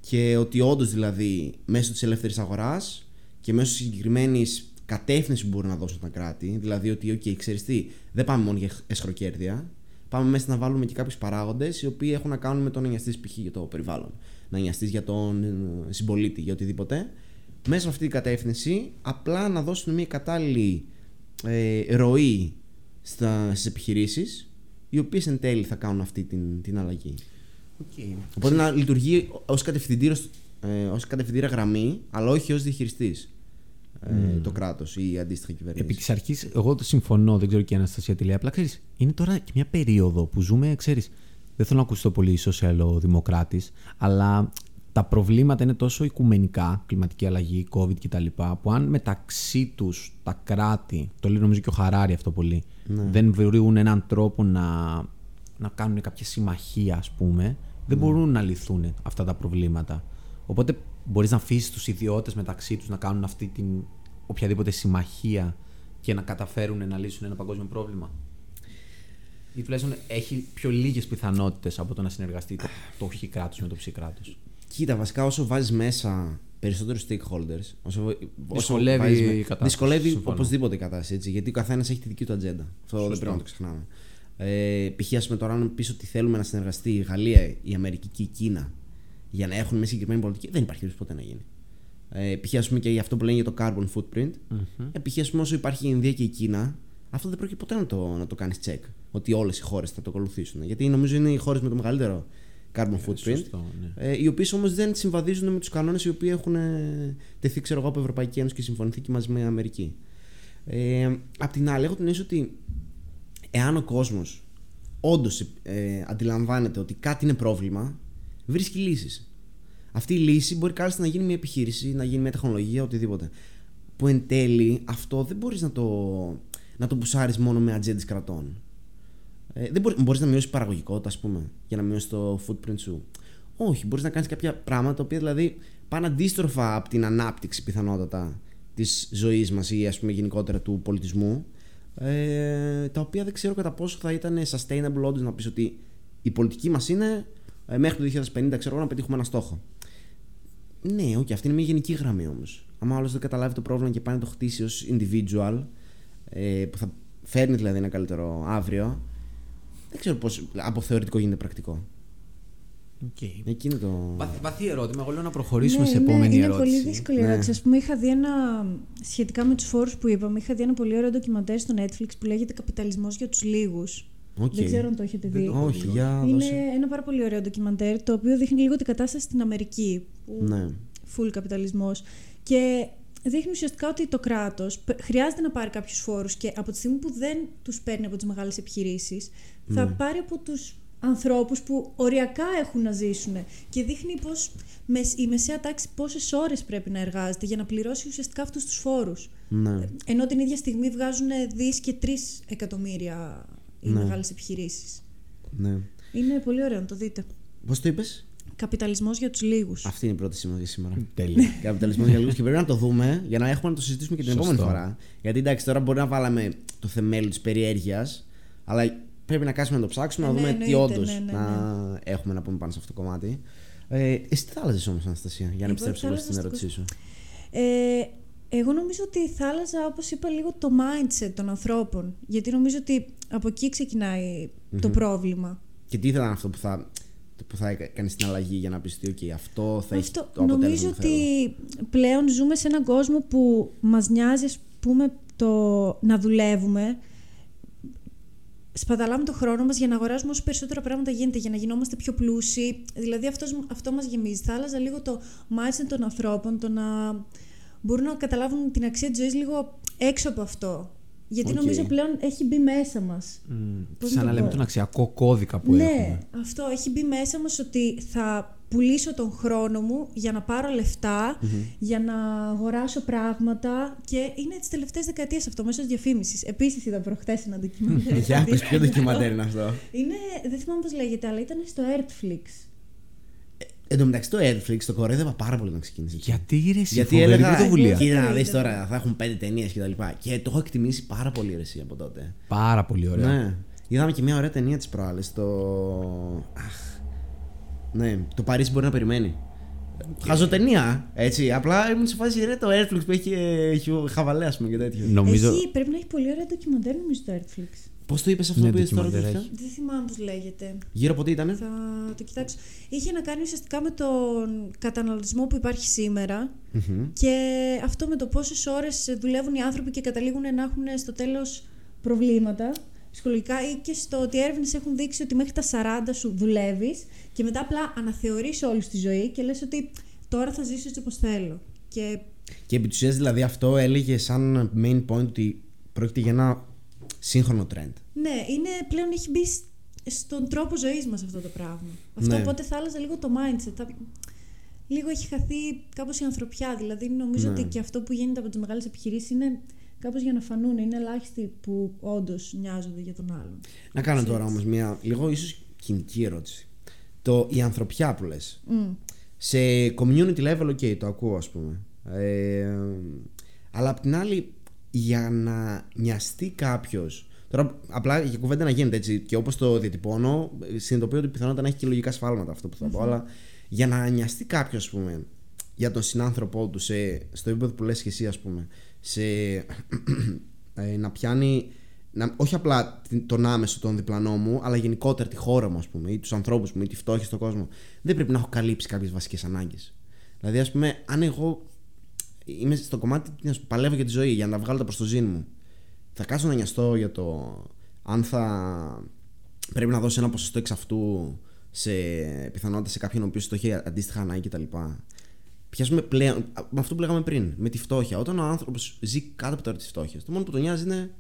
Και ότι όντως δηλαδή μέσω της ελεύθερης αγοράς και μέσω συγκεκριμένης κατεύθυνσης που μπορούν να δώσουν τα κράτη, δηλαδή ότι, OK, ξέρεις τι, δεν πάμε μόνο για εσχροκέρδεια, πάμε μέσα να βάλουμε και κάποιους παράγοντες οι οποίοι έχουν να κάνουν με το να νοιαστείς π.χ. για το περιβάλλον, να νοιαστείς για τον ε, συμπολίτη, για οτιδήποτε. Μέσα σε αυτή την κατεύθυνση, απλά να δώσουν μια κατάλληλη ε, ροή στα, στις επιχειρήσεις οι οποίες εν τέλει θα κάνουν αυτή την, την αλλαγή. Okay. Οπότε να λειτουργεί ως, κατευθυντήριος, ε, ως κατευθυντήρα γραμμή αλλά όχι ως διαχειριστής ε, το κράτος ή η αντίστοιχα κυβέρνηση. Επί της αρχής, εγώ το συμφωνώ, δεν ξέρω και η Αναστασία τι λέει. Απλά ξέρεις, είναι τώρα και μια περίοδο που ζούμε, ξέρεις. Δεν θέλω να ακούσω πολύ σοσιαλοδημοκράτη, αλλά τα προβλήματα είναι τόσο οικουμενικά, κλιματική αλλαγή, COVID κτλ., που αν μεταξύ τους τα κράτη, το λέει νομίζω και ο Χαράρη αυτό πολύ, δεν βρουν έναν τρόπο να, να κάνουν κάποια συμμαχία, ας πούμε, δεν μπορούν να λυθούν αυτά τα προβλήματα. Οπότε μπορείς να αφήσεις τους ιδιώτες μεταξύ τους να κάνουν αυτή την οποιαδήποτε συμμαχία και να καταφέρουν να λύσουν ένα παγκόσμιο πρόβλημα. Ή τουλάχιστον έχει πιο λίγες πιθανότητες από το να συνεργαστεί το, το χ κράτος με το ψ κράτος. Κοίτα, βασικά όσο βάζεις μέσα περισσότερους stakeholders, όσο, όσο Δυσκολεύει βάζεις η με- κατάσταση, Δυσκολεύει συμφωνώ. οπωσδήποτε η κατάσταση. Έτσι, γιατί ο καθένας έχει τη δική του ατζέντα. Αυτό δεν πρέπει να το ξεχνάμε. Ε, π.χ. ας πούμε τώρα, αν πεις ότι θέλουμε να συνεργαστεί η Γαλλία, η Αμερική και η Κίνα για να έχουν μια συγκεκριμένη πολιτική, δεν υπάρχει περίπτωση ποτέ να γίνει. Ε, π.χ. ας πούμε και για αυτό που λένε για το carbon footprint, ε, π.χ. ας πούμε, όσο υπάρχει η Ινδία και η Κίνα, αυτό δεν πρόκειται ποτέ να το, να το κάνεις check. Ότι όλες οι χώρες θα το ακολουθήσουν. Γιατί νομίζω είναι οι χώρες με το μεγαλύτερο carbon footprint. σωστό, ναι. Ε, οι οποίες όμως δεν συμβαδίζουν με τους κανόνες οι οποίοι έχουν ε, τεθεί ξέρω εγώ, από Ευρωπαϊκή Ένωση και συμφωνηθεί και μαζί με Αμερική. Ε, απ' την άλλη, έχω την αίσθηση ότι εάν ο κόσμος όντως ε, αντιλαμβάνεται ότι κάτι είναι πρόβλημα, βρίσκει λύσεις. Αυτή η λύση μπορεί κάλλιστα να γίνει μια επιχείρηση, να γίνει μια τεχνολογία, οτιδήποτε. Που εν τέλει αυτό δεν μπορείς να το, να το πουσάρει μόνο με ατζέντες κρατών. Ε, δεν μπορεί μπορείς να μειώσεις παραγωγικότητα, ας πούμε, για να μειώσεις το footprint σου. Όχι, μπορείς να κάνεις κάποια πράγματα τα οποία δηλαδή πάνε αντίστροφα από την ανάπτυξη πιθανότατα της ζωής μας ή ας πούμε γενικότερα του πολιτισμού. Ε, τα οποία δεν ξέρω κατά πόσο θα ήταν sustainable όντως να πεις ότι η πολιτική μας είναι ε, μέχρι το 2050 ξέρω εγώ, να πετύχουμε ένα στόχο. Ναι, όχι, αυτή είναι μια γενική γραμμή όμως. Αν άλλος δεν καταλάβει το πρόβλημα και πάει να το χτίσει ως individual, ε, που θα φέρνει δηλαδή ένα καλύτερο αύριο, δεν ξέρω πώς από θεωρητικό γίνεται πρακτικό. Okay. Εκεί είναι το. Βαθύ, βαθύ ερώτημα. Εγώ λέω να προχωρήσουμε Ναι, σε είναι- επόμενη είναι ερώτηση. πολύ δύσκολη Ναι. ερώτηση. Ας πούμε, είχα δει ένα. σχετικά με τους φόρους που είπαμε, είχα δει ένα πολύ ωραίο ντοκιμαντέρ στο Netflix που λέγεται Καπιταλισμός για τους λίγους. Οκ. Δεν ξέρω αν το έχετε δει. Όχι, για Είναι δώσε. ένα πάρα πολύ ωραίο ντοκιμαντέρ το οποίο δείχνει λίγο την κατάσταση στην Αμερική. Που Ναι. full καπιταλισμός. Και δείχνει ουσιαστικά ότι το κράτος χρειάζεται να πάρει κάποιους φόρους και από τη στιγμή που δεν τους παίρνει από τις μεγάλες επιχειρήσεις, θα πάρει από τους ανθρώπους που οριακά έχουν να ζήσουν. Και δείχνει πω η μεσαία τάξη πόσες ώρες πρέπει να εργάζεται για να πληρώσει ουσιαστικά αυτούς τους φόρους. ναι. Ενώ την ίδια στιγμή βγάζουν δις και 3 εκατομμύρια οι Ναι. μεγάλες επιχειρήσεις. ναι. Είναι πολύ ωραίο να το δείτε. Πώς το είπες, Καπιταλισμός για τους λίγους. Αυτή είναι η πρώτη σημασία σήμερα. Τέλεια. (laughs) Καπιταλισμός για λίγους και πρέπει να το δούμε για να έχουμε να το συζητήσουμε και την Σωστό. επόμενη φορά. Γιατί εντάξει, τώρα μπορεί να βάλαμε το θεμέλιο της περιέργειας, αλλά πρέπει να κάτσουμε να το ψάξουμε, να Ναι, δούμε τι εννοείται, όντως ναι, ναι, να έχουμε να πούμε πάνω σε αυτό το κομμάτι. Ε, εσύ τι θα άλλαζε όμως, Αναστασία, για να Εγώ επιστρέψω θα λίγο στην άλλαζα ερώτησή σου. Ε, εγώ νομίζω ότι θα άλλαζα, όπως είπα, λίγο το mindset των ανθρώπων. Γιατί νομίζω ότι από εκεί ξεκινάει το πρόβλημα. Και τι ήταν αυτό που θα, που θα έκανε την αλλαγή για να πει ότι okay, αυτό θα έχει Αυτό, το αποτέλεσμα νομίζω που θέλω. ότι πλέον ζούμε σε έναν κόσμο που μας νοιάζει, ας πούμε, το να δουλεύουμε. Σπαταλάμε το χρόνο μας για να αγοράζουμε όσο περισσότερα πράγματα γίνεται, για να γινόμαστε πιο πλούσιοι. Δηλαδή αυτός, αυτό μας γεμίζει. Θα άλλαζα λίγο το mindset των ανθρώπων, το να μπορούν να καταλάβουν την αξία της ζωής λίγο έξω από αυτό. Γιατί Οκ. νομίζω πλέον έχει μπει μέσα μας. Πώς Σαν να να το λέμε πω. τον αξιακό κώδικα που ναι, έχουμε. αυτό έχει μπει μέσα μας ότι θα πουλήσω τον χρόνο μου για να πάρω λεφτα, για να αγοράσω πράγματα και είναι τις τελευταίες δεκαετίες αυτό μέσω της διαφήμισης. Επίσης είδα προχτές ένα ντοκιμαντέρ. (laughs) Για πες ποιο ντοκιμαντέρ είναι αυτό; Είναι, δεν θυμάμαι πώς λέγεται, αλλά ήταν στο ERTFLIX. Εν τω μεταξύ το Netflix το κορέδευα πάρα πολύ να ξεκίνησε. Γιατί ρε, εσύ, Γιατί φοβερή έλεγα, πρωτοβουλία. κοίτα να Εννοείται. δεις τώρα, θα έχουν πέντε ταινίες και τα λοιπά. Και το έχω εκτιμήσει πάρα πολύ ρε, εσύ από τότε. Πάρα πολύ ωραία. Ναι. Είδαμε και μια ωραία ταινία της προάλλη. Το. Αχ. Ναι, το Παρίσι μπορεί να περιμένει. Χαζοτενία, έτσι. Απλά ήμουν σε φάση ρε το Airflix που έχει, έχει χαβαλέ, ας πούμε και τέτοιο. Νομίζω. Έχει, πρέπει να έχει πολύ ωραία ντοκιμαντέρ νομίζω το Artflix. Πώς το είπες αυτό Ναι, που είδε τώρα, ντοκιμαντέρ τέτοιο; Δεν θυμάμαι πώς λέγεται. Γύρω από τι ήταν. Θα το κοιτάξω. Είχε να κάνει ουσιαστικά με τον καταναλωτισμό που υπάρχει σήμερα και αυτό με το πόσες ώρες δουλεύουν οι άνθρωποι και καταλήγουν να έχουν στο τέλος προβλήματα ψυχολογικά ή και στο ότι έρευνες έχουν δείξει ότι μέχρι τα 40 σου δουλεύεις και μετά απλά αναθεωρείς όλη τη ζωή και λες ότι τώρα θα ζήσω έτσι όπως θέλω. Και Και επί της ουσίας, δηλαδή αυτό έλεγε σαν main point ότι πρόκειται για ένα σύγχρονο trend. ναι, είναι, πλέον έχει μπει σ- στον τρόπο ζωής μας αυτό το πράγμα. Αυτό Ναι. οπότε θα άλλαζε λίγο το mindset. Θα- Λίγο έχει χαθεί κάπως η ανθρωπιά. Δηλαδή νομίζω Ναι. ότι και αυτό που γίνεται από τις μεγάλες επιχειρήσεις είναι κάπως για να φανούν. Είναι ελάχιστοι που όντως νοιάζονται για τον άλλον. Να κάνω τώρα όμως μια λίγο ίσως κοινική ερώτηση. Το η ανθρωπιά που λες. Μμ. Σε community level, ok, το ακούω ας πούμε. Ε, αλλά απ' την άλλη, για να νοιαστεί κάποιος. Τώρα, απλά για κουβέντα να γίνεται έτσι και όπως το διατυπώνω, ε, συνειδητοποιώ ότι πιθανότατα να έχει και λογικά σφάλματα αυτό που θα πω. Αλλά για να νοιαστεί κάποιος, ας πούμε, για τον συνάνθρωπό του, σε, στο επίπεδο που λες και εσύ, ας πούμε, σε, (clears throat) ε, να πιάνει. Να, όχι απλά την- τον άμεσο, τον διπλανό μου, αλλά γενικότερα τη χώρα μου, ας πούμε, ή τους ανθρώπους μου, ή τη φτώχεια στον κόσμο. Δεν πρέπει να έχω καλύψει κάποιες βασικές ανάγκες. Δηλαδή, ας πούμε, αν εγώ είμαι στο κομμάτι τι να σου πω, παλεύω για τη ζωή, για να βγάλω τα προ το ζήν μου, θα κάτσω να νοιαστώ για το αν θα πρέπει να δώσω ένα ποσοστό εξ αυτού σε πιθανότητα σε κάποιον ο οποίος το έχει αντίστοιχα ανάγκη κτλ. Πιάσουμε πλέον με αυτό που λέγαμε πριν, με τη φτώχεια. Όταν ο άνθρωπος ζει κάτω από το όριο της φτώχειας, το μόνο που τον νοιάζει είναι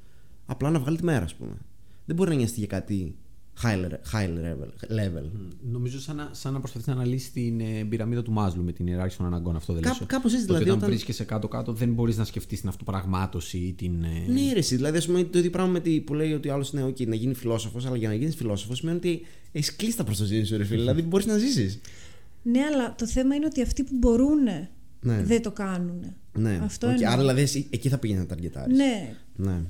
απλά να βγάλει τη μέρα, ας πούμε. Δεν μπορεί να νοιαστεί για κάτι high le- high level. level. Νομίζω σαν να, σαν να προσπαθείς να αναλύσεις την ε, πυραμίδα του Μάσλοου με την ιεράρχηση των αναγκών. Αυτό δεν Κάπου- λες. κάπως έτσι, Το ότι δηλαδή, Όταν όταν- βρίσκεσαι κάτω-κάτω, δεν μπορείς να σκεφτείς την αυτοπραγμάτωση ή την. ε, Ναι, ρε, εσύ. Δηλαδή, ας πούμε, το ίδιο πράγμα με τη, που λέει ότι άλλος είναι OK, να γίνει φιλόσοφος, αλλά για να γίνεις φιλόσοφος σημαίνει ότι έχεις κλείσει τα προς το ζην σου, ρε φίλε. δηλαδή, μπορείς να ζήσεις. Ναι, αλλά το θέμα είναι ότι αυτοί που μπορούν Ναι. δεν το κάνουν. Ναι, Αυτό Οκ, εννοώ. Άρα, δηλαδή, εσύ εκεί θα πήγαινε να ταργετάρει. Ναι, ναι.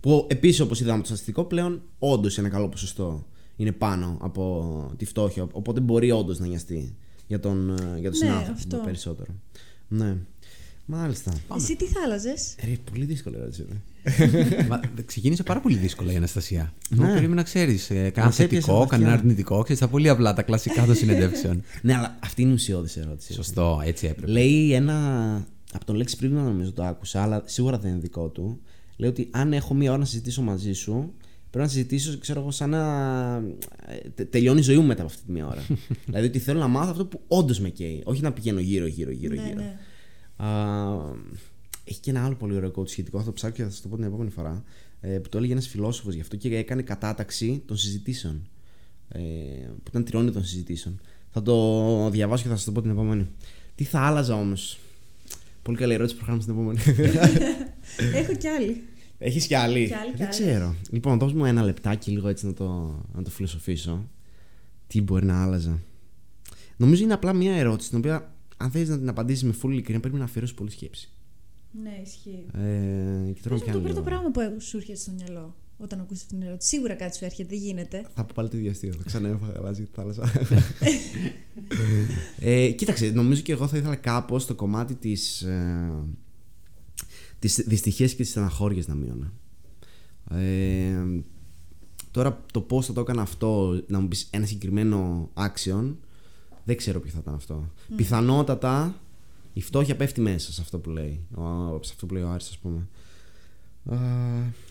Που επίσης, όπως είδαμε το στατιστικό, πλέον όντως ένα καλό ποσοστό είναι πάνω από τη φτώχεια. Οπότε μπορεί όντως να νοιαστεί για τον, ε, για τον Ναι, συνάνθρωπο αυτό. περισσότερο. Ναι. Μάλιστα. Εσύ τι θα άλλαζε. Ρε, πολύ δύσκολη ερώτηση. ρε. (laughs) Μα, ξεκίνησε πάρα πολύ δύσκολα η Αναστασία. Ναι. Ναι. Περίμενα να ξέρεις. Ε, κανένα Μας έπιασε θετικό, βαθιά. κανένα αρνητικό. Ξέρεις, τα πολύ απλά, τα κλασικά των συνεντεύξεων. (laughs) ναι, αλλά αυτή είναι η ουσιώδης ερώτηση. Σωστό, έτσι έπρεπε. Λέει ένα. Από τον Λέξη πριν νομίζω το άκουσα, αλλά σίγουρα δεν είναι δικό του. Λέει ότι αν έχω μία ώρα να συζητήσω μαζί σου, πρέπει να συζητήσω, ξέρω εγώ, σαν να. ε, τε- τελειώνει η ζωή μου μετά από αυτή τη μία ώρα. (laughs) δηλαδή ότι θέλω να μάθω αυτό που όντως με καίει. Όχι να πηγαίνω γύρω, γύρω, γύρω. Ναι, γύρω. ναι. Α, έχει και ένα άλλο πολύ ωραίο quote σχετικό, θα το ψάξω και θα σα το πω την επόμενη φορά. Ε, που το έλεγε ένας φιλόσοφος γι' αυτό και έκανε κατάταξη των συζητήσεων. Ε, που ήταν τριώνει των συζητήσεων. Θα το διαβάσω και θα σας το πω την επόμενη. Τι θα άλλαζα όμως; Πολύ καλή ερώτηση, προχωράμε στην επόμενη. (laughs) Έχω κι άλλη. Έχεις κι άλλη; Κι άλλη, κι Δεν άλλη. ξέρω. Λοιπόν, δώσ' μου ένα λεπτάκι λίγο έτσι να το, να το φιλοσοφήσω. Τι μπορεί να άλλαζα. Νομίζω είναι απλά μια ερώτηση την οποία αν θέλεις να την απαντήσεις με full ειλικρίνεια πρέπει να αφιερώσεις πολύ σκέψη. Ναι, ισχύει. Ε, και τώρα Πες με μου το πιάνει πρώτο λίγο. πράγμα που σου έρχεται στο μυαλό όταν ακούσει αυτή την ερώτηση. Σίγουρα κάτι σου έρχεται, δεν γίνεται. Θα πω πάλι το ίδιο αστείο. Θα ξαναέφαγα γαλάζι τη θάλασσα. (laughs) ε, κοίταξε, νομίζω και εγώ θα ήθελα κάπως το κομμάτι της. Ε, της δυστυχίας και της στεναχώριας να μείωνα. Ε, τώρα το πώς θα το έκανα αυτό, να μου πεις ένα συγκεκριμένο action, δεν ξέρω ποιο θα ήταν αυτό. Πιθανότατα η φτώχεια πέφτει μέσα σε αυτό που λέει, ο, σε αυτό που λέει ο Άρης ας πούμε. Α,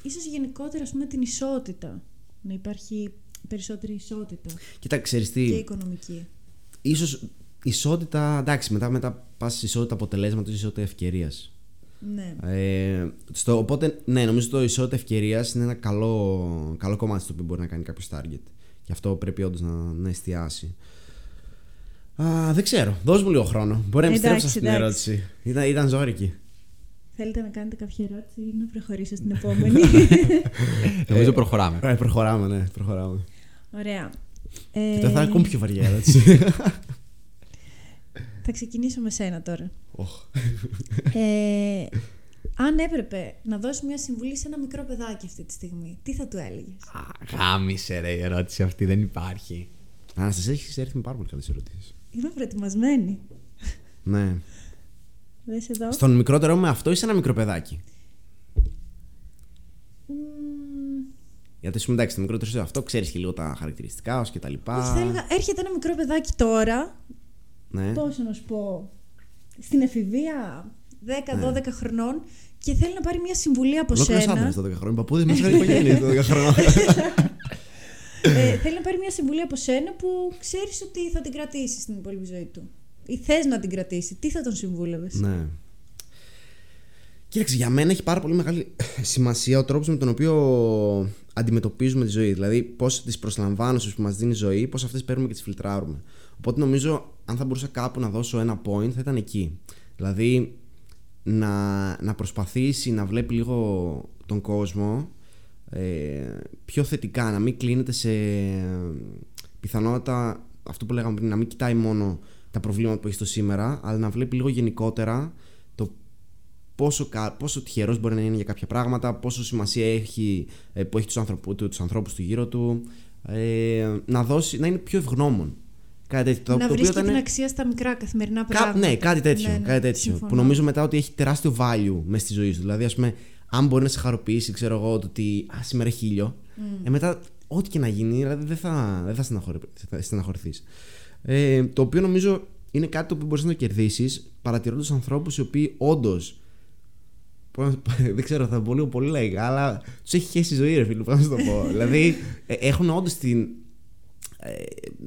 Ίσως γενικότερα, ας πούμε, την ισότητα. Να υπάρχει περισσότερη ισότητα κοίτα, ξέρεις τι, και οικονομική. ίσως ισότητα, εντάξει, μετά, μετά πας σε ισότητα αποτελέσματος, ισότητα ευκαιρίας. Ναι. Ε, στο, οπότε, ναι, νομίζω το ισότητα ευκαιρίας είναι ένα καλό, καλό κομμάτι στο οποίο μπορεί να κάνει κάποιος target. Γι' αυτό πρέπει όντως να, να εστιάσει. Α, δεν ξέρω. Δώσ' μου λίγο χρόνο. Μπορεί να Εντάξει, επιστρέψω στην εντάξει. ερώτηση. Ήταν, ήταν ζώρικη. Θέλετε να κάνετε κάποια ερώτηση ή να προχωρήσω στην επόμενη; (laughs) Νομίζω προχωράμε. Ε, προχωράμε, ναι, προχωράμε. Ωραία. Και Ε, τώρα θα είναι ακόμη πιο βαριά ερώτηση. (laughs) (laughs) θα ξεκινήσω με σένα τώρα. Οχ. Ε, αν έπρεπε να δώσεις μια συμβουλή σε ένα μικρό παιδάκι αυτή τη στιγμή, τι θα του έλεγες; Α, Γάμισε ρε η ερώτηση αυτή, δεν υπάρχει. Α, σα έχεις έρθει με πάρα πολύ καλές ερωτήσεις. Είμαι προετοιμασμένη. Ναι. Δες εδώ. Στον μικρότερο με αυτό είσαι ένα μικρό παιδάκι; Μμμ, Γιατί σου εντάξει, το μικρότερο σε αυτό ξέρεις και λίγο τα χαρακτηριστικά σου και τα λοιπά. όχι, θα έλεγα, έρχεται ένα μικρό παιδάκι τώρα. Ναι. Πόσο να σου πω; Στην εφηβεία 10-12 χρονών και θέλει να πάρει μια συμβουλή από Ολόκληρος σένα. άντρας 12 χρόνια. Παππούδες μας είχαν οικογένεια 12 χρόνια. ε, θέλει να πάρει μια συμβουλή από σένα που ξέρεις ότι θα την κρατήσει στην υπόλοιπη ζωή του. Ή θες να την κρατήσει. Τι θα τον συμβούλευες; ναι. Κοίταξε, για μένα έχει πάρα πολύ μεγάλη σημασία ο τρόπος με τον οποίο αντιμετωπίζουμε τη ζωή. Δηλαδή, πώς τις προσλαμβάνωσε που μας δίνεις η ζωή, πώς αυτές παίρνουμε και τις φιλτράρουμε. Οπότε νομίζω, αν θα μπορούσα κάπου να δώσω ένα point, θα ήταν εκεί. Δηλαδή, να, να προσπαθήσει να βλέπει λίγο τον κόσμο ε, πιο θετικά, να μην κλείνεται σε πιθανότητα αυτό που λέγαμε πριν, να μην κοιτάει μόνο τα προβλήματα που έχει στο σήμερα, αλλά να βλέπει λίγο γενικότερα το πόσο, κα- πόσο τυχερός μπορεί να είναι για κάποια πράγματα, πόσο σημασία έχει ε, που έχει τους, άνθρωπου, του- τους ανθρώπους του γύρω του, ε, να, δώσει, να είναι πιο ευγνώμων. Κάτι τέτοιο. το- να το οποίο βρίσκει ήταν- την αξία στα μικρά καθημερινά Κά- πράγματα. ναι, κάτι τέτοιο. Ναι, ναι, κάτι τέτοιο συμφωνώ. που νομίζω μετά ότι έχει τεράστιο value μέσα στη ζωή σου. Δηλαδή, ας πούμε, αν μπορεί να σε χαροποιήσει, ξέρω εγώ, το ότι α, σήμερα έχει ήλιο, ε, μετά ό,τι και να γίνει, δηλαδή δεν θα, δεν θα, στεναχωρη, θα στεναχωρηθείς. Ε, το οποίο νομίζω είναι κάτι το οποίο μπορείς να το κερδίσεις παρατηρώντας ανθρώπους οι οποίοι όντως. (laughs) Δεν ξέρω, θα πω λίγο πολύ λαϊκά, αλλά τους έχει χέσει η ζωή, ρε φίλε, πώς να σου το πω. (laughs) δηλαδή, ε, έχουν όντως την, ε,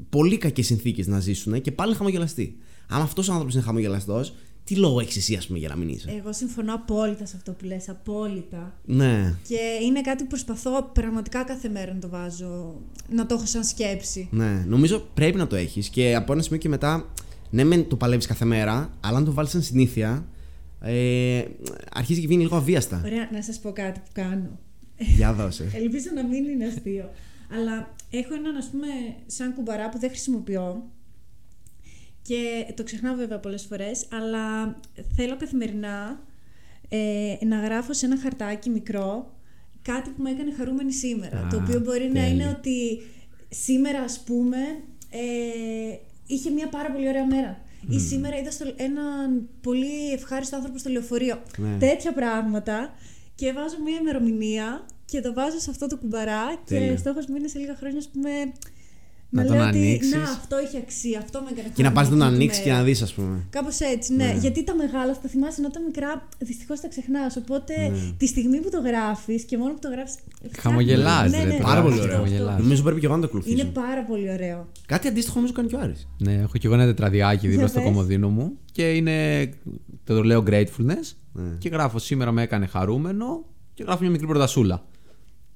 πολύ κακές συνθήκες να ζήσουν και πάλι είναι χαμογελαστοί. Αν αυτός ο άνθρωπος είναι χαμογελαστός, τι λόγο έχεις εσύ, ας πούμε, για να μην είσαι; Εγώ συμφωνώ απόλυτα σε αυτό που λες, απόλυτα. ναι. Και είναι κάτι που προσπαθώ πραγματικά κάθε μέρα να το βάζω, να το έχω σαν σκέψη. Ναι, νομίζω πρέπει να το έχεις και από ένα σημείο και μετά, ναι, μεν το παλεύεις κάθε μέρα, αλλά αν το βάλεις σαν συνήθεια, ε, αρχίζει και βγαίνει λίγο αβίαστα. Ωραία, να σας πω κάτι που κάνω. Για δώσε. (laughs) Ελπίζω να μην είναι αστείο. Αλλά έχω έναν, ας πούμε, σαν κουμπαρά που δεν χρησιμοποιώ. Και το ξεχνάω βέβαια πολλές φορές, αλλά θέλω καθημερινά ε, να γράφω σε ένα χαρτάκι μικρό κάτι που με έκανε χαρούμενη σήμερα. Α, το οποίο μπορεί να τέλειο. είναι ότι σήμερα, ας πούμε, ε, είχε μια πάρα πολύ ωραία μέρα. Ή σήμερα είδα στο, έναν πολύ ευχάριστο άνθρωπο στο λεωφορείο. Ναι. Τέτοια πράγματα. Και βάζω μια ημερομηνία και το βάζω σε αυτό το κουμπαρά. Τέλειο. Και στόχος μου είναι σε λίγα χρόνια, ας πούμε. Να να τον λέω ότι ανοίξεις. να, αυτό έχει αξία, αυτό με έκανε Και να πας να τον χαρούμενη ανοίξεις και μέρα». να δεις, ας πούμε. Κάπως έτσι, ναι. Γιατί τα μεγάλα θα τα θυμάσαι, ενώ τα μικρά δυστυχώς τα ξεχνάς. Οπότε τη στιγμή που το γράφεις και μόνο που το γράφεις. Χαμογελάς, ναι, ρε, ναι, τώρα. Πάρα πολύ αυτό, ωραίο. αυτό. Χαμογελάς. Νομίζω πρέπει και εγώ να το ακολουθήσω. Είναι πάρα πολύ ωραίο. Κάτι αντίστοιχο νομίζω κάνει και ο Άρης. Ναι, έχω και εγώ ένα τετραδιάκι δίπλα Για στο πες. κομμωδίνο μου και είναι. Το λέω gratefulness Ναι. και γράφω σήμερα με έκανε χαρούμενο και γράφω μια μικρή προτασούλα.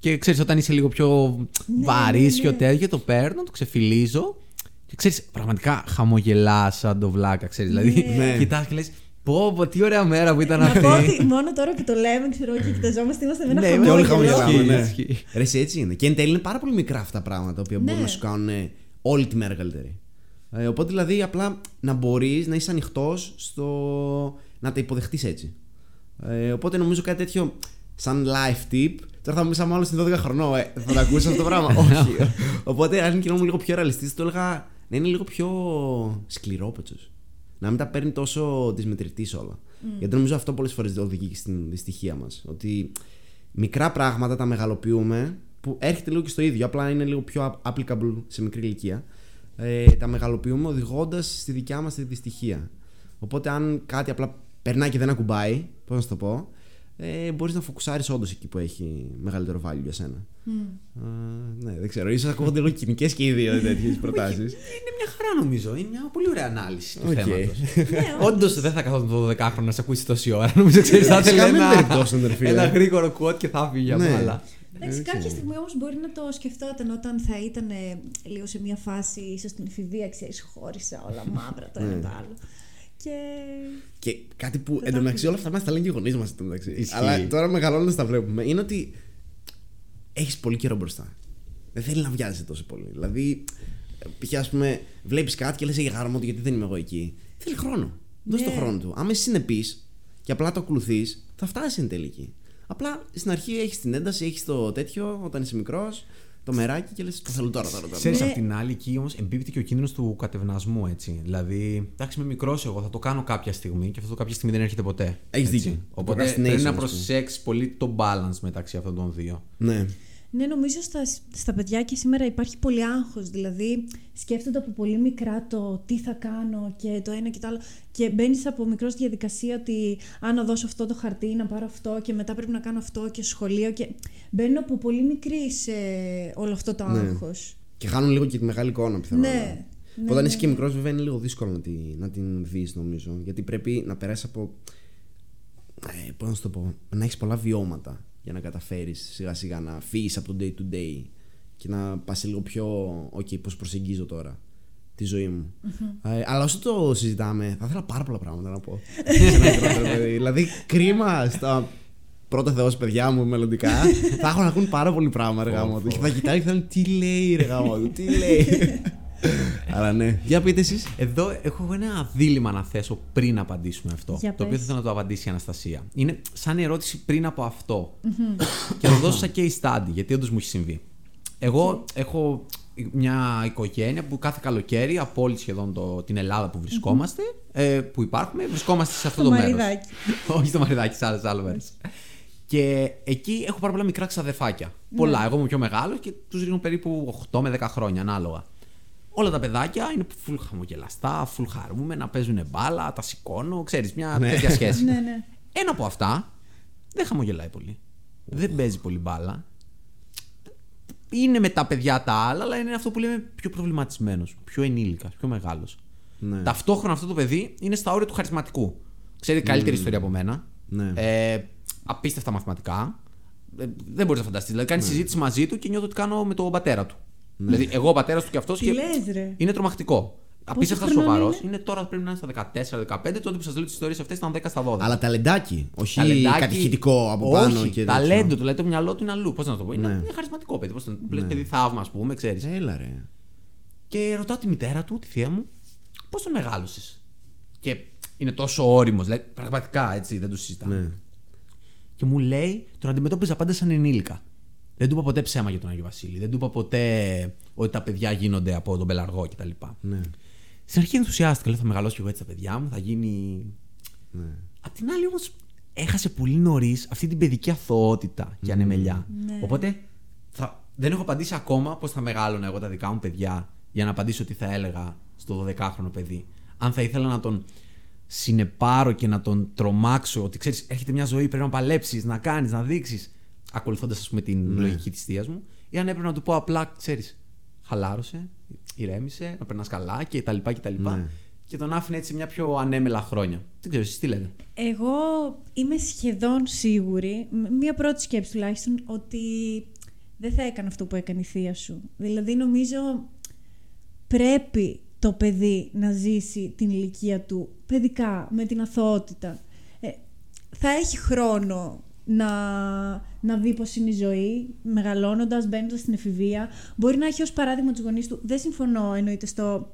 Και ξέρεις, όταν είσαι λίγο πιο βαρύ ναι, πιο ναι. τέτοιο, το παίρνω, το ξεφυλίζω και ξέρεις, πραγματικά χαμογελά σαν το βλάκα, ξέρεις. Δηλαδή, Ναι. κοιτάς και λες, πω, πω, τι ωραία μέρα που ήταν Να αυτή. πω ότι μόνο τώρα που το λέμε, ξέρω και κοιταζόμαστε, είμαστε με ένα Ναι, Και χαμόγελο. όλοι Χαμόγελο. χαμογελάμε, Ισχύει, ναι. ισχύει. Ρε, εσύ έτσι είναι. Και εν τέλει είναι πάρα πολύ μικρά αυτά τα πράγματα τα οποία μπορούν Ναι. να σου κάνουν ε, όλη τη μέρα καλύτερη. Ε, οπότε δηλαδή απλά να μπορείς να είσαι ανοιχτός στο να τα υποδεχτείς έτσι. Ε, οπότε νομίζω κάτι τέτοιο σαν life tip. Τώρα θα μου πεις σαν μάλλον στην 12 χρονών, ε, θα το ακούσει αυτό το πράγμα. (laughs) Όχι. Οπότε αν γινόμουν λίγο πιο ρεαλιστής, το έλεγα να είναι λίγο πιο σκληρόπετσο. Να μην τα παίρνει τόσο τη μετρητή όλα. Γιατί νομίζω αυτό πολλές φορές οδηγεί και στην δυστυχία μας. Ότι μικρά πράγματα τα μεγαλοποιούμε που έρχεται λίγο και στο ίδιο, απλά είναι λίγο πιο applicable σε μικρή ηλικία. Ε, τα μεγαλοποιούμε οδηγώντας στη δικιά μας τη δυστυχία. Οπότε, αν κάτι απλά περνάει και δεν ακουμπάει, πώς να σου το πω, ε, μπορείς να φοκουσάρεις όντως εκεί που έχει μεγαλύτερο value για σένα. Ε, ναι, δεν ξέρω. ίσως ακούγονται λίγο κοινικές και οι δύο τέτοιες προτάσεις. Είναι μια χαρά νομίζω. Είναι μια πολύ ωραία ανάλυση του Οκ. θέματος. (laughs) Ναι, Όντως δεν θα καθόταν το 12χρονο να σε ακούσει τόση ώρα. Νομίζω ξέρεις, θα Σε ήθελε καμία ένα, περίπτωση, αδερφέ, ένα ε. γρήγορο quote και θα φύγει για Ναι. μπάλα. Εντάξει, Δεν κάποια ξέρω. στιγμή όμως μπορεί να το σκεφτόταν όταν θα ήταν ε, λίγο σε μια φάση, ίσως στην εφηβεία, ξέρεις, χώρισα όλα μαύρα το ένα Ναι. το άλλο. Και. Και κάτι που Δεν εντωμεταξύ τα όλα αυτά μας τα λένε και οι γονείς μας εντωμεταξύ. Ισχύει. Αλλά τώρα μεγαλώνοντας τα βλέπουμε. Είναι ότι έχεις πολύ καιρό μπροστά. Δεν θέλει να βιάζεσαι τόσο πολύ. Δηλαδή, π.χ. ας πούμε, βλέπεις κάτι και λες: Για γάρμα του, γιατί δεν είμαι εγώ εκεί. Θέλει χρόνο. Δώσε το Ναι. χρόνο του. Άμα είσαι συνεπής και απλά το ακολουθείς, θα φτάσεις εν τέλει εκεί. Απλά στην αρχή έχεις την ένταση, έχεις το τέτοιο όταν είσαι μικρός, το μεράκι και λες: Το θέλω τώρα, τώρα. τώρα. Ξέρεις, Ναι. απ' την άλλη, εκεί όμως εμπίπτει και ο κίνδυνος του κατευνασμού, έτσι. Δηλαδή, εντάξει, είμαι μικρός εγώ, θα το κάνω κάποια στιγμή και αυτό το κάποια στιγμή δεν έρχεται ποτέ. Έχεις έτσι. δίκιο. Το Οπότε procrastination, πρέπει να ας πούμε. προσέξεις πολύ το balance μεταξύ αυτών των δύο. Ναι. Ναι, νομίζω στα, στα παιδιά και σήμερα υπάρχει πολύ άγχος. Δηλαδή, σκέφτονται από πολύ μικρά το τι θα κάνω και το ένα και το άλλο. Και μπαίνεις από μικρός στη διαδικασία ότι αν να δώσω αυτό το χαρτί, να πάρω αυτό και μετά πρέπει να κάνω αυτό και σχολείο. Και μπαίνουν από πολύ μικρής σε όλο αυτό το Ναι. άγχος. Και χάνουν λίγο και τη μεγάλη εικόνα πιθανότατα. Ναι. Που Ναι, όταν ναι, είσαι και ναι. μικρός, βέβαια είναι λίγο δύσκολο να, τη, να την δεις, νομίζω. Γιατί πρέπει να περάσεις από. Ε, Πώς να σου το πω. Να έχεις πολλά βιώματα για να καταφέρεις σιγά σιγά να φύγεις από το day to day και να πας λίγο πιο. OK, πώς προσεγγίζω τώρα τη ζωή μου. Ε, αλλά όσο το συζητάμε, θα ήθελα πάρα πολλά πράγματα να πω. Σε ένα μικρότερο παιδί. δηλαδή, κρίμα στα πρώτα θεός παιδιά μου μελλοντικά. θα έχω να ακούν πάρα πολύ πράγμα, ρε γάμο του. Και θα κοιτάει και θα λένε τι λέει, ρε γάμο του, τι λέει. (laughs) (laughs) Αλλά ναι. Για πείτε εσείς. Εδώ έχω ένα δίλημα να θέσω πριν απαντήσουμε αυτό. Για το οποίο πες. θα ήθελα να το απαντήσει η Αναστασία. Είναι σαν ερώτηση πριν από αυτό. και θα το δώσω σαν case study, γιατί όντως μου έχει συμβεί. Εγώ έχω μια οικογένεια που κάθε καλοκαίρι από όλη σχεδόν το, την Ελλάδα που βρισκόμαστε, ε, που υπάρχουμε, βρισκόμαστε σε αυτό Το το, μέρος. Μαριδάκι. (laughs) Όχι στο μαριδάκι, σε άλλες άλλο μέρες. Και εκεί έχω πάρα πολλά μικρά ξαδεφάκια. Πολλά. Εγώ είμαι πιο μεγάλος και τους ρίχνω περίπου 8 με 10 χρόνια, ανάλογα. Όλα τα παιδάκια είναι full χαμογελαστά, full χαρούμενα, παίζουν μπάλα, τα σηκώνω, ξέρεις, μια τέτοια σχέση. (laughs) Ναι, ναι. Ένα από αυτά δεν χαμογελάει πολύ. Δεν παίζει πολύ μπάλα. Είναι με τα παιδιά τα άλλα, αλλά είναι αυτό που λέμε πιο προβληματισμένος, πιο ενήλικας, πιο μεγάλος. Ναι. Ταυτόχρονα αυτό το παιδί είναι στα όρια του χαρισματικού. Ξέρει καλύτερη ιστορία από μένα. Ναι. Ε, απίστευτα μαθηματικά. Ε, δεν μπορείς να φανταστείς. Δηλαδή, Ναι. κάνει συζήτηση μαζί του και νιώθω ότι κάνω με τον πατέρα του. Δηλαδή, εγώ ο πατέρας του και αυτός. Τι και... λες, ρε; Είναι τρομακτικό. Απίστευτα χρονών σοβαρός. είναι; Είναι τώρα πρέπει να είναι στα 14-15. Τότε που σας λέω τις ιστορίες αυτές ήταν 10 στα 12. Αλλά ταλεντάκι, όχι Ταλεντάκι- κατηχητικό από Όχι, πάνω και τέτοιο. ταλέντο, δηλαδή το μυαλό του είναι αλλού. Πώς να το πω. Είναι, Ναι. είναι χαρισματικό παιδί. Πώς το λες, παιδί θαύμα, ας πούμε, ξέρεις. Έλα ρε. Και ρωτάω τη μητέρα του, τη θεία μου, πώς τον μεγάλωσες; Και είναι τόσο όριμος, δηλαδή πραγματικά έτσι δεν το συζητάμε. Ναι. Και μου λέει, τον αντιμετώπιζα πάντα σαν ενήλικα. Δεν του είπα ποτέ ψέμα για τον Άγιο Βασίλη. Δεν του είπα ποτέ ότι τα παιδιά γίνονται από τον πελαργό κτλ. Ναι. Στην αρχή ενθουσιάστηκα, λέω θα μεγαλώσω και εγώ έτσι τα παιδιά μου, θα γίνει. ναι. Απ' την άλλη όμως έχασε πολύ νωρίς αυτή την παιδική αθωότητα και ανεμελιά. Ναι. Οπότε θα... δεν έχω απαντήσει ακόμα πώς θα μεγάλωνα εγώ τα δικά μου παιδιά για να απαντήσω τι θα έλεγα στο 12χρονο παιδί. Αν θα ήθελα να τον συνεπάρω και να τον τρομάξω ότι ξέρεις, έρχεται μια ζωή, πρέπει να παλέψεις, να κάνεις, να δείξεις. Ακολουθώντας, ας πούμε, την Ναι. λογική της θεία μου, ή αν έπρεπε να του πω απλά, ξέρεις, χαλάρωσε, ηρέμησε, να περνάς καλά κτλ. κτλ. Ναι. Και τον άφηνε έτσι μια πιο ανέμελα χρόνια. Δεν ξέρω, εσείς τι λέτε; Εγώ είμαι σχεδόν σίγουρη, μ- μία πρώτη σκέψη τουλάχιστον, ότι δεν θα έκανε αυτό που έκανε η θεία σου. Δηλαδή νομίζω πρέπει το παιδί να ζήσει την ηλικία του παιδικά, με την αθωότητα. Ε, θα έχει χρόνο να, να δει πώς είναι η ζωή, μεγαλώνοντας, μπαίνοντας στην εφηβεία. Μπορεί να έχει ως παράδειγμα τους γονείς του. Δεν συμφωνώ εννοείται στο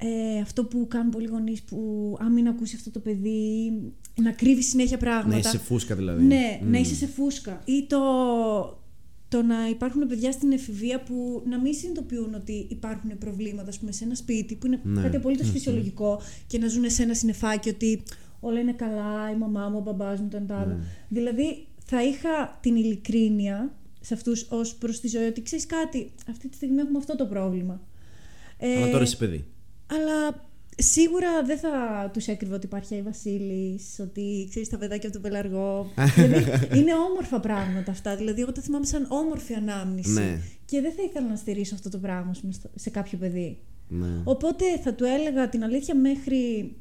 ε, αυτό που κάνουν πολλοί γονείς που αν μην ακούσει αυτό το παιδί, να κρύβει συνέχεια πράγματα. Να είσαι σε φούσκα δηλαδή. Ναι, Μμμ. να είσαι σε φούσκα. Ή το, το να υπάρχουν παιδιά στην εφηβεία που να μην συνειδητοποιούν ότι υπάρχουν προβλήματα ας πούμε, σε ένα σπίτι που είναι Ναι. κάτι απολύτως φυσιολογικό και να ζουν σε ένα συννεφάκι ότι όλα είναι καλά, η μαμά μου, ο μπαμπάς μου, το ένα το άλλο. Ναι. Δηλαδή θα είχα την ειλικρίνεια σε αυτούς ως προς τη ζωή ότι ξέρεις κάτι, αυτή τη στιγμή έχουμε αυτό το πρόβλημα. Ε, Αλλά τώρα είσαι παιδί. αλλά Σίγουρα δεν θα τους έκρυβα ότι υπάρχει η Βασίλης, ότι ξέρεις τα παιδάκια από τον πελαργό. (laughs) δηλαδή, είναι όμορφα πράγματα αυτά. Δηλαδή, εγώ τα θυμάμαι σαν όμορφη ανάμνηση. Ναι. Και δεν θα ήθελα να στηρίσω αυτό το πράγμα ας πούμε, στο- σε κάποιο παιδί. Ναι. Οπότε θα του έλεγα την αλήθεια μέχρι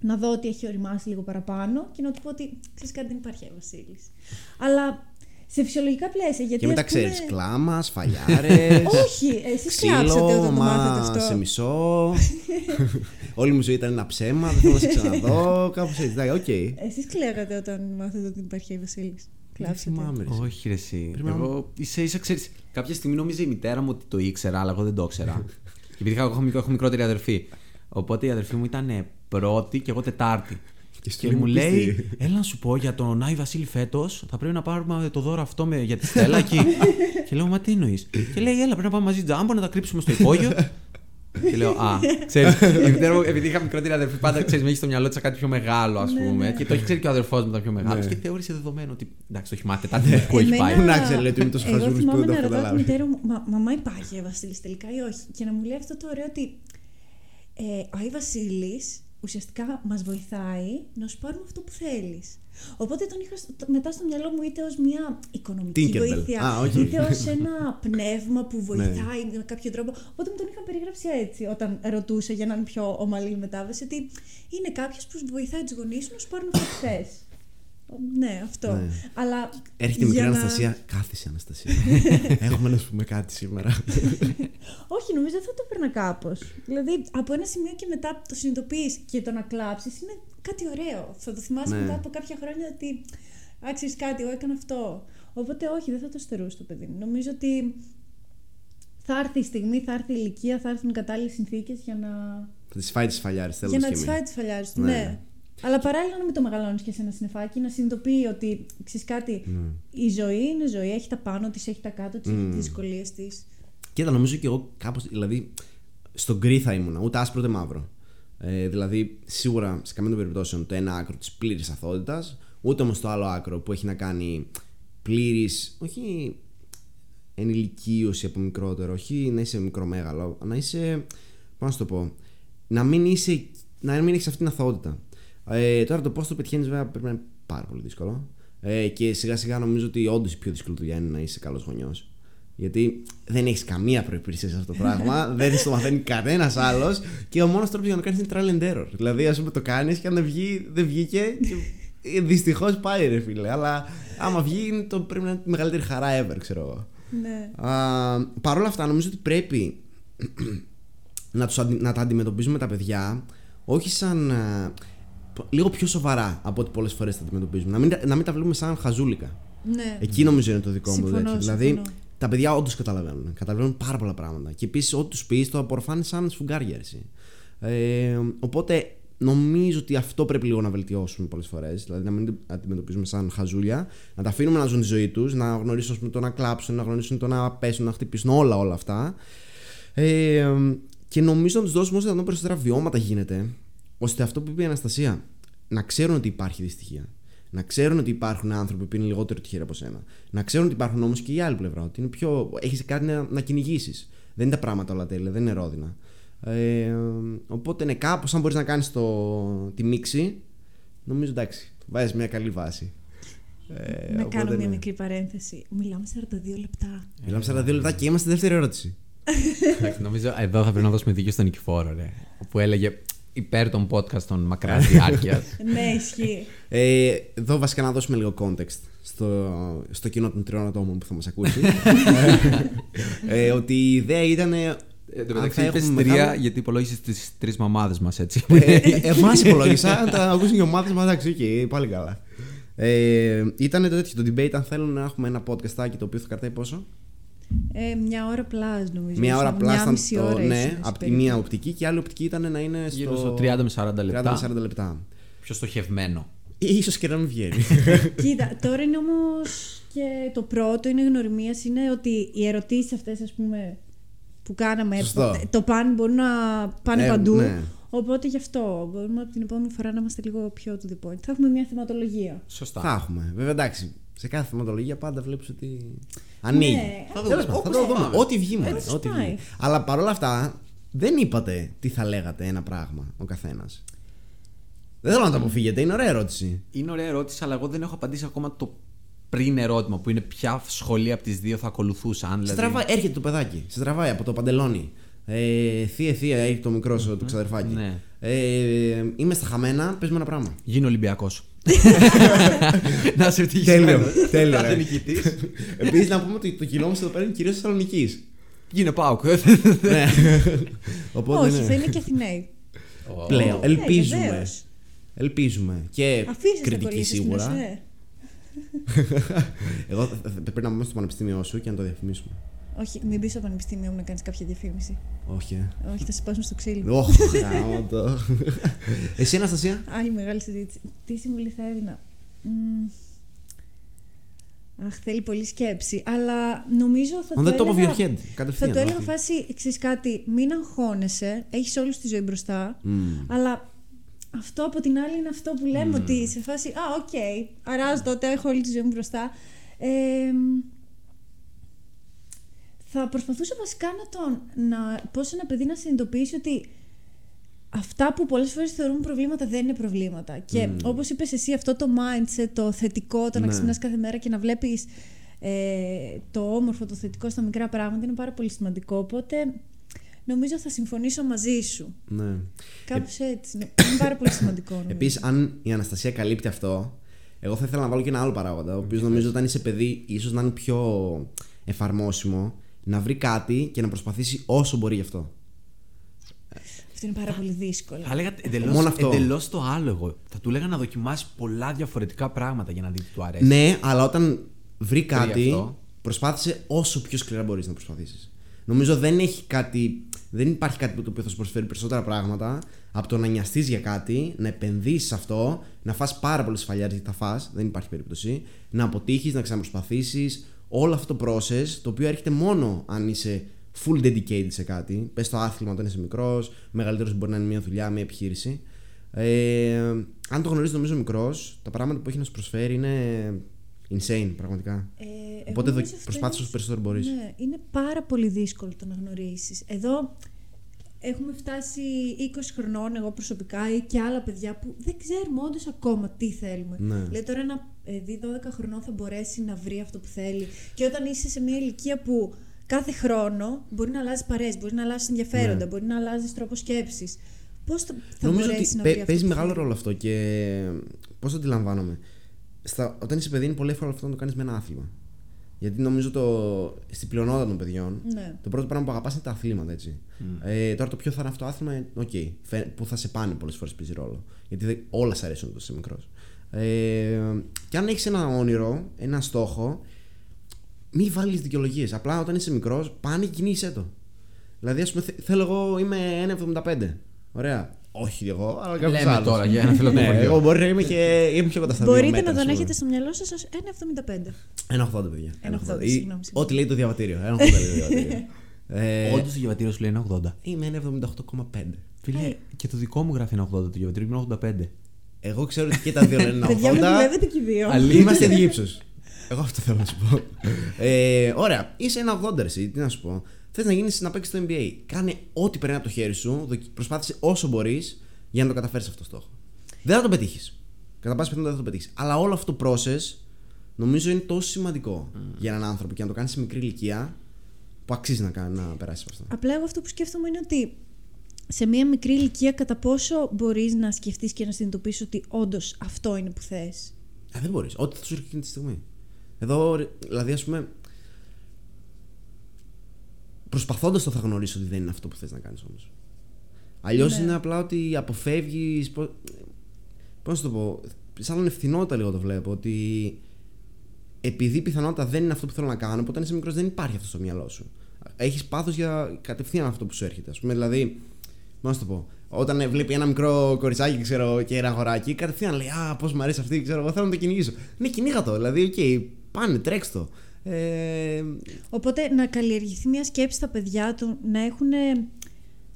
να δω ότι έχει οριμάσει λίγο παραπάνω και να του πω ότι ξέρεις κάτι δεν υπάρχει η Βασίλης. Αλλά σε φυσιολογικά πλαίσια. Γιατί, Και μετά ας πούμε- ξέρεις κλάματα, σφαλιάρες. Όχι, εσείς κλάψατε όταν το μάθατε αυτό. σε μισό. (laughs) Όλη μου ζωή ήταν ένα ψέμα, δεν θέλω να σε ξαναδώ. (laughs) Κάπως έτσι. Εντάξει, οκ. Εσείς κλαίγατε όταν μάθατε ότι υπάρχει Άι Βασίλης. Δεν Κλάψατε. θυμάμαι. ρε. Όχι, ρε, εσύ. Πρέπει να- Εγώ ίσα ίσα ξέρεις, κάποια στιγμή νόμιζε η μητέρα μου ότι το ήξερα, αλλά εγώ δεν το ήξερα. (laughs) και επειδή είχα- έχω, μικρό- έχω μικρότερη αδερφή. Οπότε η αδερφή μου ήταν ε, πρώτη και εγώ τετάρτη. Και σου Και λέει, μου «Μου λέει, πίστη». έλα να σου πω για τον Άι Βασίλη φέτος, θα πρέπει να πάρουμε το δώρο αυτό με, για τη Στέλλα εκεί. (laughs) και λέω, Μα τι εννοείς; και λέει, Έλα, πρέπει να πάμε μαζί τζάμπο να τα κρύψουμε στο υπόγειο. και λέω, Α, ξέρεις. η μητέρα μου, επειδή είχα μικρότερη αδερφή, πάντα ξέρεις, με έχει στο μυαλό της κάτι πιο μεγάλο, ας πούμε. και το έχει ξέρει και ο αδερφός μου ήταν πιο μεγάλος. Ναι. και θεώρησε δεδομένο ότι εντάξει, το έχει μάθει τετάρτη που έχει πάει. Πού να ξέρει, λέει, ότι είμαι τόσο Εγώ χαζούλης που θυμάμαι δεν το να έχω ρωτάω τη καταλάβει. μητέρα μου, «Μα- Μαμά, υπάρχει η Βασίλης τελικά ή όχι; Και να μου λέει αυτό το ωραίο ότι ε, ο Άι Βασίλης ουσιαστικά μας βοηθάει να σου πάρουμε αυτό που θέλεις. Οπότε τον είχα στο- μετά στο μυαλό μου είτε ως μια οικονομική Tinkerbell. βοήθεια, Α, όχι. είτε ως ένα πνεύμα που Ναι. βοηθάει με κάποιο τρόπο. Οπότε μου τον είχα περιγράψει έτσι όταν ρωτούσε για να είναι πιο ομαλή η μετάβαση. Ότι είναι κάποιος που βοηθάει τους γονείς σου να σου πάρουν αυτό που θες. Ναι, αυτό. Ναι. Αλλά Έρχεται η μικρή για να- Αναστασία. Κάθισε, Αναστασία. (laughs) Έχουμε να σου πούμε κάτι σήμερα. (laughs) Όχι, νομίζω θα το έπαιρνα κάπως. Δηλαδή, από ένα σημείο και μετά το συνειδητοποιείς και το να κλάψεις είναι κάτι ωραίο. Θα το θυμάσαι Ναι. μετά από κάποια χρόνια ότι άξιζε κάτι, εγώ έκανα αυτό. Οπότε, όχι, δεν θα το στερούσει το παιδί μου. Νομίζω ότι θα έρθει η στιγμή, θα έρθει η ηλικία, θα έρθουν οι κατάλληλες συνθήκες για να, Θα τη φάει τις φαλιάρες, θέλω για να να τις φάει τις φαλιάρες του. Ναι. Ναι. Αλλά παράλληλα να μην το μεγαλώνεις και σε ένα συννεφάκι, να συνειδητοποιεί ότι ξέρεις κάτι, Ναι. η ζωή είναι ζωή, έχει τα πάνω της, έχει τα κάτω της, έχει τις δυσκολίες της. Κοίτα, νομίζω και εγώ κάπως, δηλαδή, στον γκρι θα ήμουνα, ούτε άσπρο ούτε μαύρο. Ε, δηλαδή, σίγουρα σε καμία των περιπτώσεων το ένα άκρο της πλήρης αθότητας, ούτε όμως το άλλο άκρο που έχει να κάνει πλήρης, όχι ενηλικίωση από μικρότερο, όχι να είσαι μικρομέγαλο, να είσαι. Πώς να σου το πω, να μην, είσαι, να μην έχεις αυτή την αθωότητα. Ε, τώρα το πώς το πετυχαίνεις, βέβαια, πρέπει να είναι πάρα πολύ δύσκολο. Ε, και σιγά σιγά νομίζω ότι όντως η πιο δύσκολη δουλειά είναι να είσαι καλός γονιός. Γιατί δεν έχεις καμία προπηρεσία σε αυτό το πράγμα, (laughs) δεν το μαθαίνει κανένας άλλος και ο μόνος τρόπος για να το κάνεις είναι trial and error. Δηλαδή, ας πούμε, το κάνεις και αν δεν, βγει, δεν βγήκε. (laughs) Δυστυχώς πάει, ρε φίλε. Αλλά άμα βγει, είναι το, πρέπει να είναι τη μεγαλύτερη χαρά ever, ξέρω εγώ. Ναι. Παρ' όλα αυτά, νομίζω ότι πρέπει (clears throat) να, τους, αντι- να τα αντιμετωπίζουμε τα παιδιά όχι σαν. Α, π- λίγο πιο σοβαρά από ό,τι πολλές φορές τα αντιμετωπίζουμε. Να μην, τα- να μην τα βλέπουμε σαν χαζούλικα. ναι. Εκεί νομίζω είναι το δικό μου Συμφωνώ, τέτοιο. Δηλαδή, συμφωνώ. τα παιδιά όντως καταλαβαίνουν. Καταλαβαίνουν πάρα πολλά πράγματα. Και επίσης, ό,τι τους πεις, το απορροφάνε σαν σφουγγάρια. εσύ. Ε, οπότε, νομίζω ότι αυτό πρέπει λίγο να βελτιώσουμε πολλές φορές. Δηλαδή, να μην τα αντιμετωπίζουμε σαν χαζούλια, να τα αφήνουμε να ζουν τη ζωή τους, να γνωρίσουν ας πούμε, το να κλάψουν, να γνωρίσουν το να πέσουν, να χτυπήσουν όλα, όλα αυτά. Ε, και νομίζω να τους δώσουμε όσο δυνατόν περισσότερα βιώματα γίνεται, ώστε αυτό που είπε η Αναστασία, να ξέρουν ότι υπάρχει δυστυχία. Να ξέρουν ότι υπάρχουν άνθρωποι που είναι λιγότερο τυχεροί από σένα. Να ξέρουν ότι υπάρχουν όμως και η άλλη πλευρά. Ότι είναι πιο... έχεις κάτι να, να κυνηγήσεις. Δεν είναι τα πράγματα όλα τέλεια, δεν είναι ρόδινα. Ε, οπότε ναι, κάπως αν μπορείς να κάνεις τη μίξη, νομίζω εντάξει, βάζεις μια καλή βάση. Ε, να οπότε, κάνω μια ναι. μικρή παρένθεση. Μιλάμε 42 λεπτά. Μιλάμε 42 λεπτά και είμαστε στη δεύτερη ερώτηση. (laughs) Εντάξει, Νομίζω εδώ θα πρέπει να δώσουμε δίκιο στον Νικηφόρο, ρε. Που έλεγε υπέρ των podcast των μακράς διάρκειας. (laughs) ναι, ισχύει. Ε, εδώ βασικά να δώσουμε λίγο context στο, στο κοινό των τριών ατόμων που θα μας ακούσει. (laughs) ε, ότι η ιδέα ήταν... Ε, Εν τω αν μεταξύ θα είπες έχουμε τρία μεγάλο- γιατί υπολόγισες τις τρεις μαμάδες μας έτσι. ε, εμάς υπολόγισα, αν τα ακούσουν οι μαμάδες μας, εντάξει, οκ, πάλι καλά. Ε, ήταν το τέτοιο, το debate αν θέλουν να έχουμε ένα podcast το οποίο θα κρατάει πόσο; Ε, μια ώρα πλάς νομίζω. Μία ώρα Μια πλάστα μισή το, ώρα ναι, ίσως, από τη περίπου. μία οπτική και η άλλη οπτική ήταν να είναι στο... Γύρω στο 30 με 40 30 λεπτά. με 40 λεπτά. Πιο στοχευμένο. Ίσως και να μην βγαίνει. (laughs) Κοίτα, τώρα είναι όμως και το πρώτο είναι γνωριμία είναι ότι οι ερωτήσεις αυτές, ας πούμε, που κάναμε. Σωστό. Το, το πάνε μπορούν να πάνε Ε, παντού. ναι. Οπότε γι' αυτό μπορούμε από την επόμενη φορά να είμαστε λίγο πιο to the point. Θα έχουμε μια θεματολογία. Σωστά. θα έχουμε. Βέβαια, εντάξει. Σε κάθε θεματολογία πάντα βλέπεις ότι. Ανοίγει. Ναι, θα όπως δούμε. πάει. Θα το δούμε. Ό,τι βγει μόνο. Έτσι Ό,τι πάει. βγει. Αλλά παρόλα αυτά, δεν είπατε τι θα λέγατε ένα πράγμα ο καθένας. Δεν θέλω να το αποφύγετε, είναι ωραία ερώτηση. Είναι ωραία ερώτηση, αλλά εγώ δεν έχω απαντήσει ακόμα το πριν ερώτημα που είναι ποια σχολεία από τις δύο θα ακολουθούσα. Αν Σε δηλαδή... τραβάει, έρχεται το παιδάκι, σε τραβάει από το παντελόνι. Ε, θεία, θεία, έχει το μικρό σου, το ξαδερφάκι. Ναι. Ε, είμαι στα χαμένα, πες μου ένα πράγμα. Γίνω Ολυμπιακός. Να σε ευτυχισμένο. Τέλειο, τέλειο, Κάθε ρε. νικητής. (laughs) Επίσης, να πούμε ότι το κοινό μα εδώ πέρα είναι κυρίως Θεσσαλονίκης. Γίνε πάω. ναι. (laughs) Οπότε, Όχι, ναι. θα είναι και Αθηναίοι. Πλέον. Ελπίζουμε. Ε, βεβαίως. Ελπίζουμε. Και Αφήσεις κριτική να κολλήσεις στην σίγουρα. ΕΣΕ. (laughs) Εγώ θα- θα- πρέπει να πάμε στο πανεπιστήμιό σου και να το διαφημίσουμε. Όχι, μην μπει στο πανεπιστήμιο μου να κάνεις κάποια διαφήμιση. Όχι. ε. Όχι, θα σε σπάσουν στο ξύλο. Όχι, γάμο το. Εσύ, Αναστασία; Άλλη μεγάλη συζήτηση. Τι συμβουλή θα έδινα; Μμμ. Αχ, θέλει πολύ σκέψη. Αλλά νομίζω θα On το the top of έλεγα... your head. Θα Κατευθείαν. το έλεγα όχι. φάση, ξέρεις κάτι, μην αγχώνεσαι, έχεις όλη τη ζωή μπροστά, Μμμ. αλλά αυτό από την άλλη είναι αυτό που λέμε ότι σε φάση, α, οκ, αράζω τότε, έχω όλη τη ζωή μου μπροστά. Ε, θα προσπαθούσα βασικά να τον, να, πώς ένα παιδί να συνειδητοποιήσει ότι αυτά που πολλές φορές θεωρούμε προβλήματα δεν είναι προβλήματα. Και όπως είπες εσύ, αυτό το mindset, το θετικό, το να Ναι. ξυπνάς κάθε μέρα και να βλέπεις ε, το όμορφο, το θετικό στα μικρά πράγματα είναι πάρα πολύ σημαντικό. Οπότε νομίζω θα συμφωνήσω μαζί σου. Ναι. Κάπως έτσι. Είναι είναι πάρα πολύ σημαντικό. νομίζω. Επίσης, αν η Αναστασία καλύπτει αυτό, εγώ θα ήθελα να βάλω και ένα άλλο παράγοντα. Ο οποίος νομίζω όταν είσαι παιδί, ίσως να είναι πιο εφαρμόσιμο να βρει κάτι και να προσπαθήσει όσο μπορεί γι' αυτό. Αυτό είναι πάρα πολύ δύσκολο. Θα έλεγα εντελώς, Μόνο αυτό. εντελώς το άλλο εγώ. Θα του έλεγα να δοκιμάσει πολλά διαφορετικά πράγματα για να δει τι του αρέσει. Ναι, αλλά όταν βρει κάτι, αυτό. προσπάθησε όσο πιο σκληρά μπορείς να προσπαθήσεις. Νομίζω δεν έχει κάτι. Δεν υπάρχει κάτι που το οποίο θα σου προσφέρει περισσότερα πράγματα από το να νοιαστείς για κάτι, να επενδύσεις σε αυτό, να φας πάρα πολλές σφαλιάρε γιατί θα φας, δεν υπάρχει περίπτωση, να αποτύχεις, να ξαναπροσπαθήσεις. Όλο αυτό το process το οποίο έρχεται μόνο αν είσαι full dedicated σε κάτι. Πες το άθλημα όταν είσαι μικρός, μεγαλύτερος μπορεί να είναι μια δουλειά, μια επιχείρηση. Ε, αν το γνωρίζεις νομίζω μικρός, τα πράγματα που έχει να σου προσφέρει είναι insane πραγματικά. Ε, εγώ Οπότε νομίζω δο- αυτό προσπάθησες είναι- όσο περισσότερο μπορείς. Ναι, είναι πάρα πολύ δύσκολο το να γνωρίσεις. Εδώ έχουμε φτάσει 20 χρονών, εγώ προσωπικά, ή και άλλα παιδιά που δεν ξέρουμε όντως ακόμα τι θέλουμε. Ναι. Δηλαδή τώρα ένα παιδί 12 χρονών θα μπορέσει να βρει αυτό που θέλει. Και όταν είσαι σε μια ηλικία που κάθε χρόνο μπορεί να αλλάζει παρέες, μπορεί να αλλάζει ενδιαφέροντα, μπορεί να αλλάζει τρόπος σκέψης. Πώς θα Ναι. Νομίζω μπορέσει ότι να παι- βρει αυτό παίζει που μεγάλο θέλει; ρόλο αυτό και πώς το αντιλαμβάνομαι. Στα, όταν είσαι παιδί είναι πολύ εύκολο αυτό να το κάνεις με ένα άθλημα. Γιατί νομίζω το, στην πλειονότητα των παιδιών Ναι. το πρώτο πράγμα που αγαπάς είναι τα αθλήματα, έτσι. Ε, τώρα το ποιο θα είναι αυτό το άθλημα, ε, οκ, φαι- που θα σε πάνε πολλές φορές παίζει ρόλο. Γιατί δεν, όλα σ' αρέσουν όταν είσαι μικρός. Ε, και αν έχεις ένα όνειρο, ένα στόχο, μη βάλεις δικαιολογίες. Απλά όταν είσαι μικρός, πάνε και κινείσαι το. Δηλαδή, ας πούμε, θε- θέλω εγώ, είμαι 1,75. Ωραία. Όχι εγώ, αλλά κάποιος Λέμε άλλος. τώρα για ένα φίλο του (laughs) ναι, χωριού. εγώ μπορεί να είμαι και είμαι πιο κοντά στα δύο Μπορείτε μέτρα, να ας τον πούμε. έχετε στο μυαλό σας ως 1,75. 1,80 παιδιά. 1,80, 1,80. Ή συγγνώμη, συγγνώμη. Ό,τι λέει το διαβατήριο. 1,80 λέει το διαβατήριο. (laughs) ε, Όντως το διαβατήριος σου λέει ένα 80. είμαι 1,78,5. Φίλε, και το δικό μου γράφει ένα 80 το διαβατήριο, είναι 85. Εγώ ξέρω ότι και τα δύο λένε (laughs) Παιδιά, με 1,80. δουλεύετε και οι δύο. Αλήθεια. Είμαστε ίδιοι ύψος. Εγώ αυτό θέλω να σου πω. Ε, ωραία, είσαι ένα 80 εσύ, τι να σου πω. Θες να γίνεις να παίξεις στο NBA. Κάνε ό,τι περνάει από το χέρι σου, δοκι- προσπάθησε όσο μπορείς για να το καταφέρεις αυτό το στόχο. Δεν θα το πετύχεις. Κατά πάση πιθανότητα δεν θα το πετύχεις. Αλλά όλο αυτό το process νομίζω είναι τόσο σημαντικό για έναν άνθρωπο και να το κάνεις σε μικρή ηλικία που αξίζει να, κάνει- να περάσεις από αυτό. Απλά εγώ αυτό που σκέφτομαι είναι ότι σε μία μικρή ηλικία κατά πόσο μπορείς να σκεφτείς και να συνειδητοποιήσεις ότι όντως αυτό είναι που θες; Ε, δεν μπορείς. Ό,τι θα σου έρχεται εκείνη τη στιγμή. Εδώ, ρε, δηλαδή, ας πούμε. Προσπαθώντας το θα γνωρίσεις ότι δεν είναι αυτό που θες να κάνεις όμως. Αλλιώς Ναι. είναι απλά ότι αποφεύγεις. Πώς να σου το πω. Σαν ευθυνότητα λίγο το βλέπω. Ότι επειδή η πιθανότητα δεν είναι αυτό που θέλω να κάνω, οπότε όταν είσαι μικρός δεν υπάρχει αυτό στο μυαλό σου. Έχεις πάθος για κατευθείαν αυτό που σου έρχεται. Ας πούμε, δηλαδή. Πώς να σου το πω. Όταν βλέπει ένα μικρό κοριτσάκι ξέρω, και ένα αγοράκι, κατευθείαν λέει Α, πώς μου αρέσει αυτή, ξέρω εγώ, θέλω να το κυνηγήσω. Ναι, κυνήγα το. Δηλαδή, οκ, πάνε, τρέξ το. Ε, Οπότε να καλλιεργηθεί μια σκέψη στα παιδιά του, να έχουν.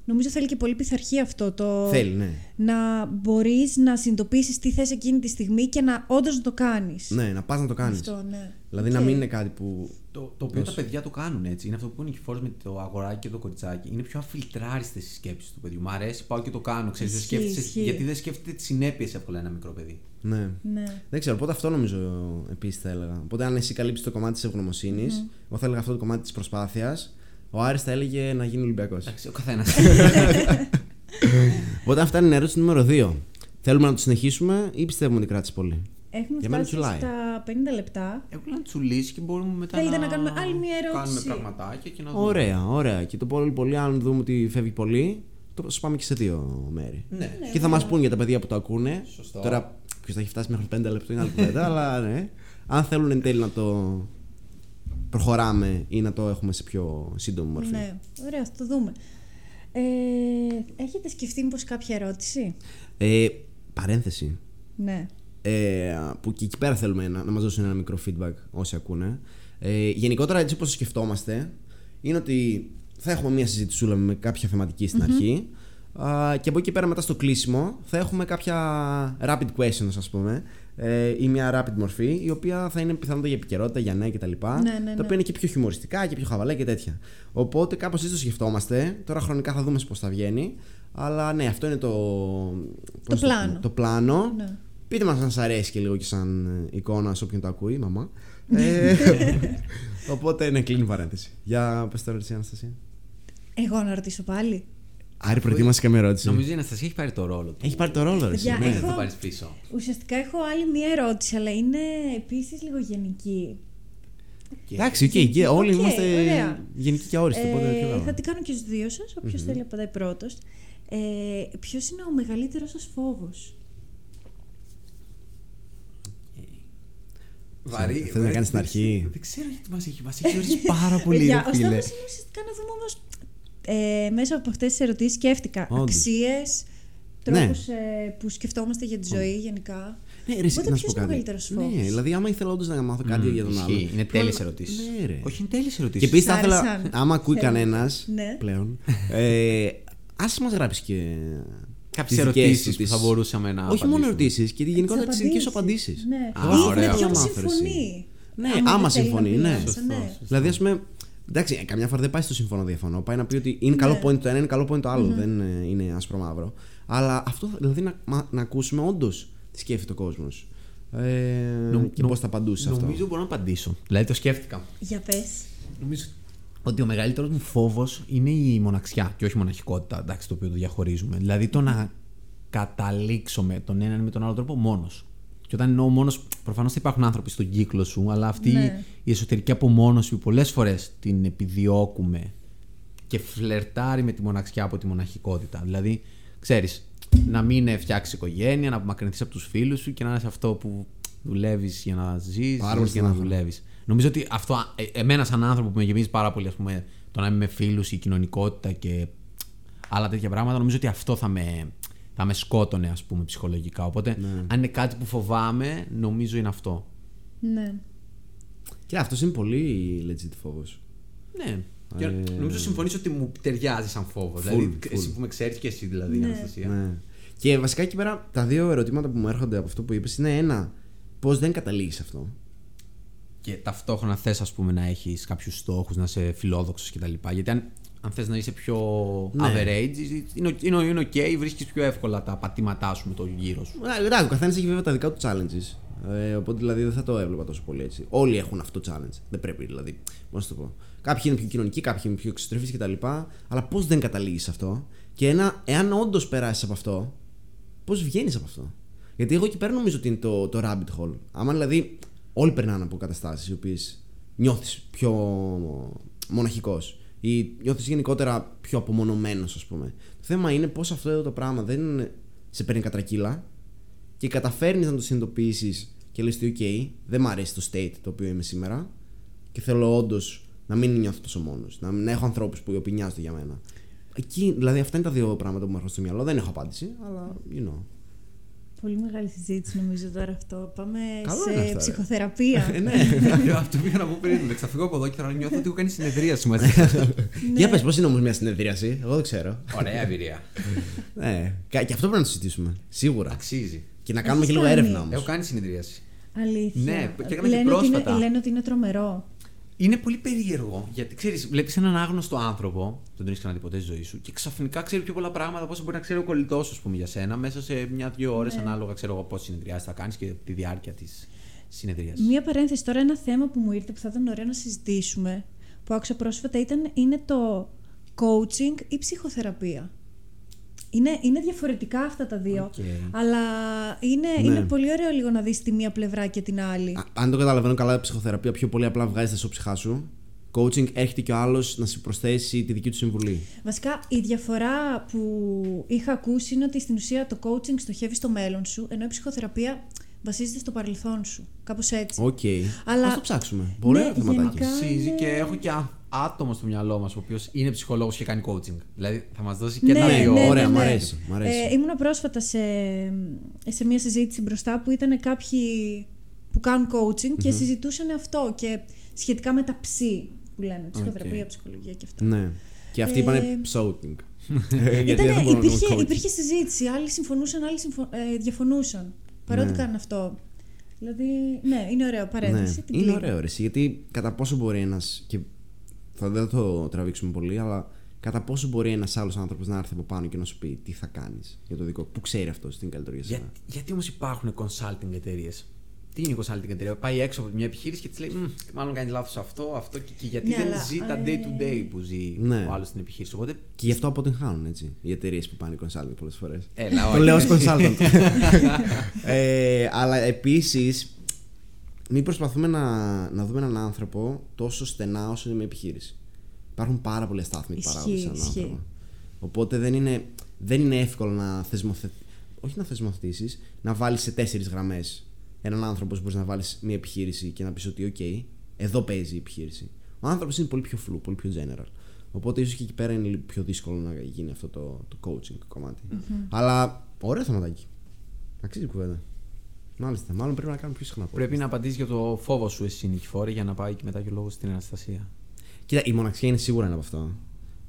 Νομίζω θέλει και πολύ πειθαρχία αυτό το. θέλει, ναι. Να μπορείς να συνειδητοποιήσεις τι θες εκείνη τη στιγμή και να όντως να το κάνεις. Ναι, να πας να το κάνεις. Αυτό, ναι. Δηλαδή Οκ. να μην είναι κάτι που Το, το οποίο τα παιδιά το κάνουν έτσι. Είναι αυτό που είναι και before με το αγοράκι και το κοριτσάκι. Είναι πιο αφιλτράριστες οι σκέψεις του παιδιού. Μ' αρέσει, πάω και το κάνω. Ξέρεις, δεν Ισχύει, σκέφτεσαι- ισχύει. γιατί δεν σκέφτεται τις συνέπειες εύκολα ένα μικρό παιδί. Ναι. Ναι. Δεν ξέρω, οπότε αυτό νομίζω επίσης θα έλεγα. Οπότε, αν εσύ καλύψεις το κομμάτι της ευγνωμοσύνης, εγώ θα έλεγα αυτό το κομμάτι της προσπάθειας. Ο Άρης θα έλεγε να γίνει Ολυμπιακός. Εντάξει, ο καθένας. (laughs) Οπότε, αυτά είναι η ερώτηση νούμερο 2. Θέλουμε να το συνεχίσουμε ή πιστεύουμε ότι κράτησε πολύ; Έχουμε Για μένα φτάσει τσουλάει. στα 50 λεπτά. Έχω να τσουλήσει και μπορούμε μετά Θέλετε να, να κάνουμε άλλη μια ερώτηση; Κάνουμε πραγματάκια και να δούμε. Ωραία, ωραία. Και το πολύ πολύ, αν δούμε ότι φεύγει πολύ, το σου πάμε και σε δύο μέρη. Ναι. και θα μας πούν για τα παιδιά που το ακούνε. Σωστό. Τώρα, ποιος θα έχει φτάσει μέχρι 5 λεπτό είναι άλλη κουβέντα, (laughs) αλλά ναι. Αν θέλουν εν τέλει να το προχωράμε ή να το έχουμε σε πιο σύντομη μορφή. Ναι, ωραία, θα το δούμε. Ε, έχετε σκεφτεί μήπως κάποια ερώτηση; Ε, παρένθεση. Ναι. Ε, που και εκεί πέρα θέλουμε να, να μας δώσουν ένα μικρό feedback όσοι ακούνε. Ε, γενικότερα έτσι όπως το σκεφτόμαστε είναι ότι θα έχουμε μια συζητησούλα με κάποια θεματική στην αρχή α, και από εκεί πέρα μετά στο κλείσιμο θα έχουμε κάποια rapid questions ας πούμε ε, ή μια rapid μορφή η οποία θα είναι πιθανότητα για επικαιρότητα, για νέα κτλ. Ναι, ναι, ναι. Τα οποία είναι και πιο χιουμοριστικά και πιο χαβαλέ και τέτοια. Οπότε κάπως έτσι το σκεφτόμαστε. Τώρα χρονικά θα δούμε πώς θα βγαίνει. Αλλά ναι, αυτό είναι το, πώς πλάνο. πούμε, το πλάνο. Ναι. Πείτε μας αν σας αρέσει και λίγο και σαν ε, εικόνα σε όποιον το ακούει, μαμά. ε, οπότε ναι, κλείνει η παρένθεση. Για πες τώρα εσύ Αναστασία. Εγώ να ρωτήσω πάλι. Άρη, προετοίμασε καμία ερώτηση. Νομίζω η Αναστασία έχει πάρει το ρόλο του. Έχει πάρει το ρόλο, ρε. εσύ, Παιδιά, ναι. Δεν έχω- θα το πάρεις πίσω. Ουσιαστικά έχω άλλη μία ερώτηση, αλλά είναι επίσης λίγο γενική. Εντάξει, οκ, και όλοι Οκ, είμαστε ωραία. γενικοί και αόριστοι. Οπότε Ε, ποιο καλό. θα την κάνω και στους δύο σας, όποιος θέλει απαντάει πρώτος. Ε, ποιος είναι ο μεγαλύτερος σας φόβος; Βαρύ. Θες να βαρύ- κάνεις στην δεν αρχή; ξέρω- Δεν ξέρω γιατί μας έχει, μας έχει ορίσει (laughs) πάρα πολύ. Παιδιά, ρε ο φίλε. στόχος είναι ουσιαστικά να δούμε όμως ε, μέσα από αυτές τις ερωτήσεις σκέφτηκα Όντως. αξίες, Ναι. τρόπους ε, που σκεφτόμαστε για τη ζωή γενικά. Ναι, ρε, εσύ, Οπότε να σου ποιος πω είναι ο κάτι. μεγαλύτερος Ναι, φόβος; δηλαδή, άμα ήθελα όντως να μάθω κάτι για τον Ισχύει, άλλον. Είναι θα τέλειες έλεγα- ερωτήσεις. Ναι, ρε. Όχι, είναι τέλειες ερωτήσεις. Και επίσης θα Σ' ήθελα, άρεσαν. άμα ακούει Θέλω. κανένας Ναι. πλέον, ε, ας μας γράψει και Κάποιες τις δικές ερωτήσεις τους που τις- θα μπορούσαμε να. Όχι μόνο απαντήσουμε. ερωτήσεις, και γενικότερα τις δικέ σου απαντήσεις. απαντήσεις. Ναι. Α, Ή ωραία. με ποιον Άμα άφερε εσύ. συμφωνεί. Ναι, Άμα άμα δεν θέλει συμφωνεί, να ναι. μιλάς, Σωστό, ναι. σωστό. Δηλαδή, ας πούμε. Εντάξει, ε, καμιά φορά δεν πάει στο συμφωνώ διαφωνώ. Πάει να πει ότι είναι καλό Ναι. point το ένα, είναι καλό point το άλλο. Δεν ε, είναι άσπρο μαύρο. Αλλά αυτό δηλαδή να, μα- να ακούσουμε όντως τι σκέφτεται ο κόσμος. Ε, Νο- και νο- πώς θα απαντούσε αυτό. Νομίζω μπορώ να απαντήσω. Δηλαδή το σκέφτηκα. Για πες. Νομίζω ότι ο μεγαλύτερος μου φόβος είναι η μοναξιά και όχι η μοναχικότητα, εντάξει, το οποίο το διαχωρίζουμε. Δηλαδή το να καταλήξω με τον έναν ή με τον άλλο τρόπο μόνος. Και όταν εννοώ μόνος, προφανώς θα υπάρχουν άνθρωποι στον κύκλο σου, αλλά αυτή Ναι. η εσωτερική απομόνωση που πολλές φορές την επιδιώκουμε και φλερτάρει με τη μοναξιά από τη μοναχικότητα. Δηλαδή, ξέρεις, να μην φτιάξεις οικογένεια, να απομακρυνθείς από τους φίλους σου και να είναι σε αυτό που δουλεύεις για να ζεις Πάρα πολύ για να στενάχωρο. δουλεύεις. Νομίζω ότι αυτό, ε, εμένα σαν άνθρωπο που με γεμίζει πάρα πολύ, ας πούμε, το να είμαι με φίλους, η κοινωνικότητα και άλλα τέτοια πράγματα, νομίζω ότι αυτό θα με, θα με σκότωνε, ας πούμε, ψυχολογικά. Οπότε, Ναι. αν είναι κάτι που φοβάμαι, νομίζω είναι αυτό. Ναι. Και αυτός είναι πολύ legit φόβος. Ναι. Και Ε, νομίζω συμφωνείς ότι μου ταιριάζει σαν φόβο. Full, δηλαδή, full. εσύ που με ξέρεις και εσύ, δηλαδή, Ναι. Αναστασία. Ναι. Και βασικά εκεί πέρα τα δύο ερωτήματα που μου έρχονται από αυτό που είπες είναι ένα, πώς δεν καταλήγεις σε αυτό. Και ταυτόχρονα θες, ας πούμε, να έχεις κάποιους στόχους, να είσαι φιλόδοξος κτλ. Γιατί αν, αν θες να είσαι πιο Ναι. average, είναι, είναι, είναι ok, βρίσκεις πιο εύκολα τα πατήματά σου με το γύρο σου. Ε, Εντάξει, ο καθένας έχει βέβαια τα δικά του challenges. Ε, οπότε δηλαδή δεν θα το έβλεπα τόσο πολύ έτσι. Όλοι έχουν αυτό το challenge. Δεν πρέπει δηλαδή. Πώς να το πω. Κάποιοι είναι πιο κοινωνικοί, κάποιοι είναι πιο εξωστρεφείς κτλ. Αλλά πώς δεν καταλήγεις σε αυτό; Και ένα, εάν όντως περάσεις από αυτό, πώς βγαίνεις από αυτό; Γιατί εγώ εκεί πέρα νομίζω ότι είναι το, το rabbit hole. Άμα δηλαδή όλοι περνάνε από καταστάσεις οι οποίες νιώθεις πιο μοναχικός ή νιώθεις γενικότερα πιο απομονωμένος, ας πούμε. Το θέμα είναι πώς αυτό εδώ το πράγμα δεν σε παίρνει κατρακύλα και καταφέρνεις να το συνειδητοποιήσεις και λες ότι, OK, δεν μ' αρέσει το state το οποίο είμαι σήμερα και θέλω όντως να μην νιώθω τόσο μόνος. Να, να έχω ανθρώπους που οι οποίοι νοιάζονται για μένα. Εκεί, δηλαδή, αυτά είναι τα δύο πράγματα που μου έρχονται στο μυαλό. Δεν έχω απάντηση, αλλά you know. Πολύ μεγάλη συζήτηση νομίζω τώρα αυτό. Πάμε Καλό σε είναι αυτό, ρε. ψυχοθεραπεία. Ε, ναι. (laughs) Αυτό πήγα να πω πριν. Θα φύγω από εδώ και θα νιώθω ότι έχω κάνει συνεδρίαση μαζί. Για πες, πώς είναι όμως μια συνεδρίαση, εγώ δεν ξέρω. Ωραία εμπειρία. ναι, κα- και αυτό πρέπει να το συζητήσουμε. Σίγουρα. Αξίζει. Και να κάνουμε και Έχεις λίγο κάνει. έρευνα όμως. Έχω κάνει συνεδρίαση. Αλήθεια. Ναι, και έκανα και λένε, ότι είναι, πρόσφατα. λένε ότι είναι τρομερό. Είναι πολύ περίεργο γιατί ξέρεις, βλέπεις έναν άγνωστο άνθρωπο, δεν τον έχεις ξαναδεί ποτέ στη ζωή σου, και ξαφνικά ξέρει πιο πολλά πράγματα από όσο μπορεί να ξέρει ο κολλητός, ας πούμε, για σένα, μέσα σε μια-δύο ώρες, ανάλογα ξέρω εγώ πόσε συνεδριάσεις θα κάνεις και τη διάρκεια της συνεδρίας. Μία παρένθεση τώρα, ένα θέμα που μου ήρθε που θα ήταν ωραίο να συζητήσουμε, που άκουσα πρόσφατα, ήταν, είναι το coaching ή ψυχοθεραπεία. Είναι, είναι διαφορετικά αυτά τα δύο. Οκ. Αλλά είναι, Ναι. είναι πολύ ωραίο λίγο να δεις τη μία πλευρά και την άλλη. Α- Αν το καταλαβαίνω καλά, η ψυχοθεραπεία πιο πολύ απλά βγάζει τα σώψυχά σου. Coaching έρχεται και ο άλλος να σου προσθέσει τη δική του συμβουλή. Βασικά, η διαφορά που είχα ακούσει είναι ότι στην ουσία το coaching στοχεύει στο μέλλον σου, ενώ η ψυχοθεραπεία βασίζεται στο παρελθόν σου. Κάπως έτσι. Οκ. Αλλά- Ας το ψάξουμε. Πολύ Ναι, ωραίο θεματάκι. γενικά- Αξίζει είναι- και έχω και α- άτομο στο μυαλό μας ο οποίος είναι ψυχολόγος και κάνει coaching. Δηλαδή θα μας δώσει και Ναι, τα ναι, δύο. ναι, Ωραία, ναι. μ' αρέσει, μ' αρέσει. Ε, ήμουνα πρόσφατα σε, σε μια συζήτηση μπροστά που ήταν κάποιοι που κάνουν coaching και συζητούσαν αυτό και σχετικά με τα ψη που λένε, ψυχοθεραπεία, ψυχολογία και αυτά. Ναι. Και αυτοί Ε, είπανε ψόουτινγκ. (laughs) Γιατί Ήτανε- δεν μπορούν να υπήρχε, κάνουν coaching. υπήρχε συζήτηση. Άλλοι συμφωνούσαν, άλλοι συμφω... ε, διαφωνούσαν. Παρότι Ναι. κάνουν αυτό. Δηλαδή, ναι, είναι ωραίο παρένθεση. Ναι, την είναι κλείνω. ωραίο ρε, εσύ, γιατί κατά πόσο μπορεί ένας. και θα δεν θα το τραβήξουμε πολύ, αλλά κατά πόσο μπορεί ένας άλλος άνθρωπος να έρθει από πάνω και να σου πει τι θα κάνεις για το δικό Που ξέρει αυτός στην καλύτερη για Για, σένα. γιατί όμως υπάρχουν consulting εταιρείες; Τι είναι η consulting εταιρεία, πάει έξω από μια επιχείρηση και της λέει «Μμ, Μάλλον κάνει λάθος αυτό, αυτό και, και γιατί Ναι, δεν αλλά, ζει τα ε, day to day που ζει Ναι. ο άλλος στην επιχείρηση. Οπότε. Και γι' αυτό αποτυγχάνουν έτσι οι εταιρείες που πάνε consulting πολλές φορές. Έλα, Το όχι. λέω ως consultant. (laughs) ε, αλλά επίσης, μην προσπαθούμε να, να δούμε έναν άνθρωπο τόσο στενά όσο είναι μια επιχείρηση. Υπάρχουν πάρα πολλοί αστάθμοι Ισχύει, παράγοντε σε έναν ισχύει. άνθρωπο. Οπότε δεν είναι, δεν είναι εύκολο να θεσμοθετήσει. Όχι να θεσμοθετήσεις, να βάλεις σε τέσσερις γραμμές έναν άνθρωπος που μπορείς να βάλεις μια επιχείρηση και να πεις ότι, OK, εδώ παίζει η επιχείρηση. Ο άνθρωπος είναι πολύ πιο φλού, πολύ πιο general. Οπότε ίσως και εκεί πέρα είναι λίγο πιο δύσκολο να γίνει αυτό το, το coaching κομματι Αλλά ωραίο θεματάκι. Αξίζει κουβέντα. Μάλιστα, μάλλον πρέπει να κάνουμε πιο συχνά. Πρέπει να απαντήσεις για το φόβο σου εσύ, Νικηφόρη, για να πάει και μετά και ο λόγος στην Αναστασία. Κοίτα, η μοναξιά είναι σίγουρα ένα από αυτό.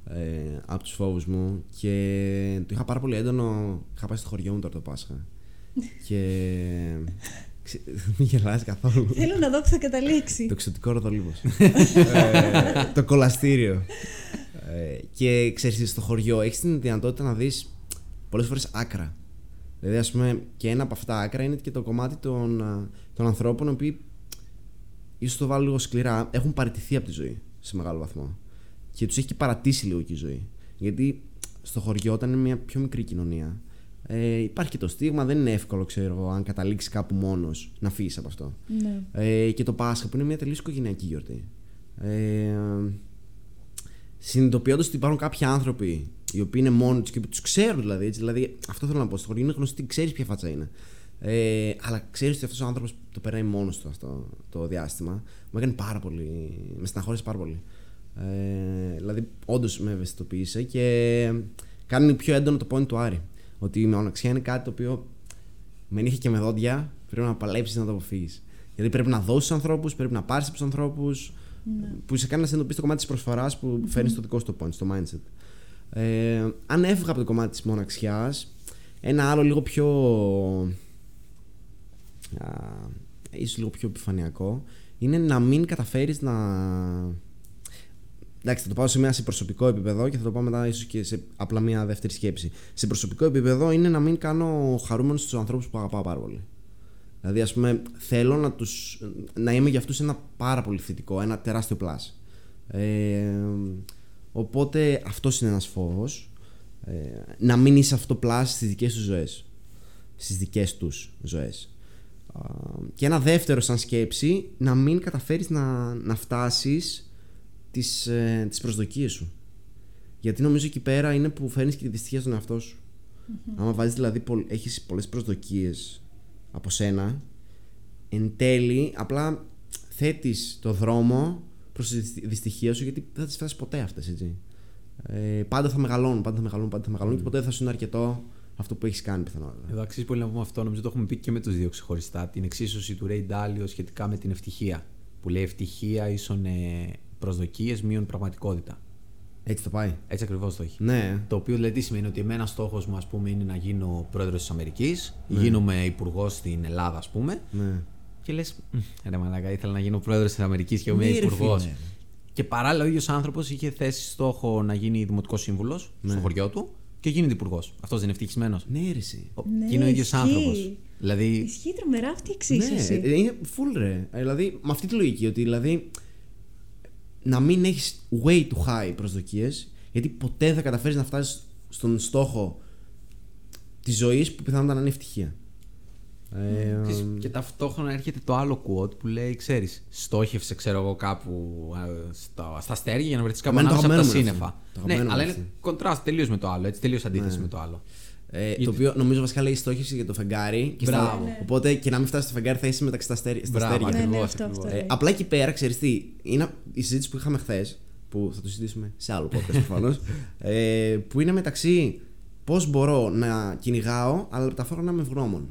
Ε, από τους φόβους μου και το είχα πάρα πολύ έντονο. Είχα πάει στο χωριό μου τώρα το Πάσχα. (laughs) και. Ξε- (laughs) Μην γελάς καθόλου. Θέλω να δω που θα καταλήξει. το εξωτικό ροδολίβος. (laughs) ε, το κολαστήριο. Ε, και ξέρεις, στο χωριό έχεις την δυνατότητα να δεις πολλές φορές άκρα. Δηλαδή, ας πούμε, και ένα από αυτά τα άκρα είναι και το κομμάτι των, α, των ανθρώπων οι οποίοι ίσως το βάλω λίγο σκληρά, έχουν παραιτηθεί από τη ζωή σε μεγάλο βαθμό. Και τους έχει και παρατήσει λίγο και η ζωή. Γιατί στο χωριό, όταν είναι μια πιο μικρή κοινωνία, ε, υπάρχει και το στίγμα, δεν είναι εύκολο, ξέρω εγώ, αν καταλήξεις κάπου μόνος, να φύγεις από αυτό. Ναι. Ε, και το Πάσχα που είναι μια τελείως οικογενειακή γιορτή. Ε, Συνειδητοποιώντας ότι υπάρχουν κάποιοι άνθρωποι οι οποίοι είναι μόνοι τους και τους ξέρουν δηλαδή. Έτσι, δηλαδή αυτό θέλω να πω. Στο χωριό είναι γνωστή, ξέρεις ποια φάτσα είναι. Ε, αλλά ξέρεις ότι αυτός ο άνθρωπος το περνάει μόνος του αυτό το διάστημα. Μου έκανε πάρα πολύ. Με στεναχώρησε πάρα πολύ. Ε, δηλαδή, όντως με ευαισθητοποίησε και κάνει πιο έντονο το point του Άρη. Ότι η μοναξιά είναι κάτι το οποίο με νύχια και με δόντια πρέπει να παλέψεις να το αποφύγεις. Γιατί πρέπει να δώσεις ανθρώπους, πρέπει να πάρεις από τους ανθρώπους. Που σε κάνει να συνειδητοποιήσει το κομμάτι της προσφοράς που φέρνεις στο δικό σου το point, στο mindset. Ε, αν έφυγα από το κομμάτι της μοναξιάς, ένα άλλο λίγο πιο. Α, ίσως λίγο πιο επιφανειακό είναι να μην καταφέρεις να Εντάξει, θα το πάω σε μια σε προσωπικό επίπεδο και θα το πάω μετά ίσως και σε απλά μια δεύτερη σκέψη. Σε προσωπικό επίπεδο είναι να μην κάνω χαρούμενου τους ανθρώπους που αγαπάω πάρα πολύ. Δηλαδή, ας πούμε, θέλω να, τους, να είμαι για αυτούς ένα πάρα πολύ θετικό, ένα τεράστιο πλάσ. Ε, οπότε αυτός είναι ένας φόβος. Ε, να μην είσαι αυτό πλάσ στις δικές τους ζωές. Στις δικές τους ζωές. Και ένα δεύτερο σαν σκέψη, να μην καταφέρεις να, να φτάσεις τις, ε, τις προσδοκίες σου. Γιατί νομίζω εκεί πέρα είναι που φέρνεις και τη δυστυχία στον εαυτό σου. Άμα βάζεις δηλαδή, πολλ, έχεις πολλές προσδοκίες από σένα, εν τέλει απλά θέτεις το δρόμο προς τη δυσ- δυστυχία σου γιατί δεν θα τις φτάσεις ποτέ αυτές, έτσι. Ε, πάντα θα μεγαλώνουν, πάντα θα μεγαλώνουν, πάντα θα μεγαλώνουν και ποτέ δεν θα σου είναι αρκετό αυτό που έχεις κάνει πιθανότατα. Εδώ αξίζει πολύ να πούμε αυτό. Νομίζω το έχουμε πει και με τους δύο ξεχωριστά. Την εξίσωση του Ray Dalio σχετικά με την ευτυχία. Που λέει ευτυχία ίσον προσδοκίες μείον πραγματικότητα. Έτσι το πάει. Έτσι ακριβώς το έχει. Ναι. Το οποίο δηλαδή τι σημαίνει ότι εμένα στόχος μου ας πούμε, είναι να γίνω πρόεδρος της Αμερικής, γίνομαι υπουργός στην Ελλάδα, ας πούμε. ναι. Και λες, ρε μαλάκα, ήθελα να γίνω πρόεδρος της Αμερικής και είμαι Ναι, ρε υπουργός. φίλε. Και παράλληλα ο ίδιος άνθρωπος είχε θέσει στόχο να γίνει δημοτικός σύμβουλος στο χωριό του και γίνεται υπουργός. Αυτός δεν είναι ευτυχισμένος. Ναι, ρε, εσύ. Ναι, και είναι ο ίδιος ισχύει. άνθρωπος. Δηλαδή. Ισχύει τρομερά αυτή η εξίσωση. Ναι, ε, είναι full ρε. Ε, Δηλαδή, με αυτή τη λογική, ότι δηλαδή να μην έχεις way too high προσδοκίες, γιατί ποτέ δεν θα καταφέρεις να φτάσεις στον στόχο της ζωής που πιθανότατα να είναι ευτυχία. Ε, Ξέρεις, Και ταυτόχρονα έρχεται το άλλο quote που λέει, ξέρεις, στόχευσε, ξέρω εγώ, κάπου ε, στα, στα αστέρια για να βρεθείς κάπου Εμένα το ανάμεσα από τα αγαπημένο μου σύννεφα. αυτό. Το Ναι, αγαπημένο αλλά μου είναι αυτό. κοντράστ τελείως με το άλλο. Έτσι, τελείως αντίθεση με το άλλο. Ε, Γιατί- το οποίο νομίζω βασικά λέει στόχευση για το φεγγάρι. Και στα- Μπράβο. Ναι. Οπότε και να μην φτάσει στο φεγγάρι θα είσαι μεταξύ στα αστέρια. στα Μπράβο, αστέρια. Ναι, ναι, ακριβώς, αυτό, ακριβώς. αυτό. Ε, λέει. απλά εκεί πέρα, ξέρεις τι, είναι η συζήτηση που είχαμε χθες, που θα το συζητήσουμε σε άλλο podcast προφανώς, (laughs) ε, που είναι μεταξύ πώς μπορώ να κυνηγάω, αλλά ταυτόχρονα να είμαι ευγνώμων.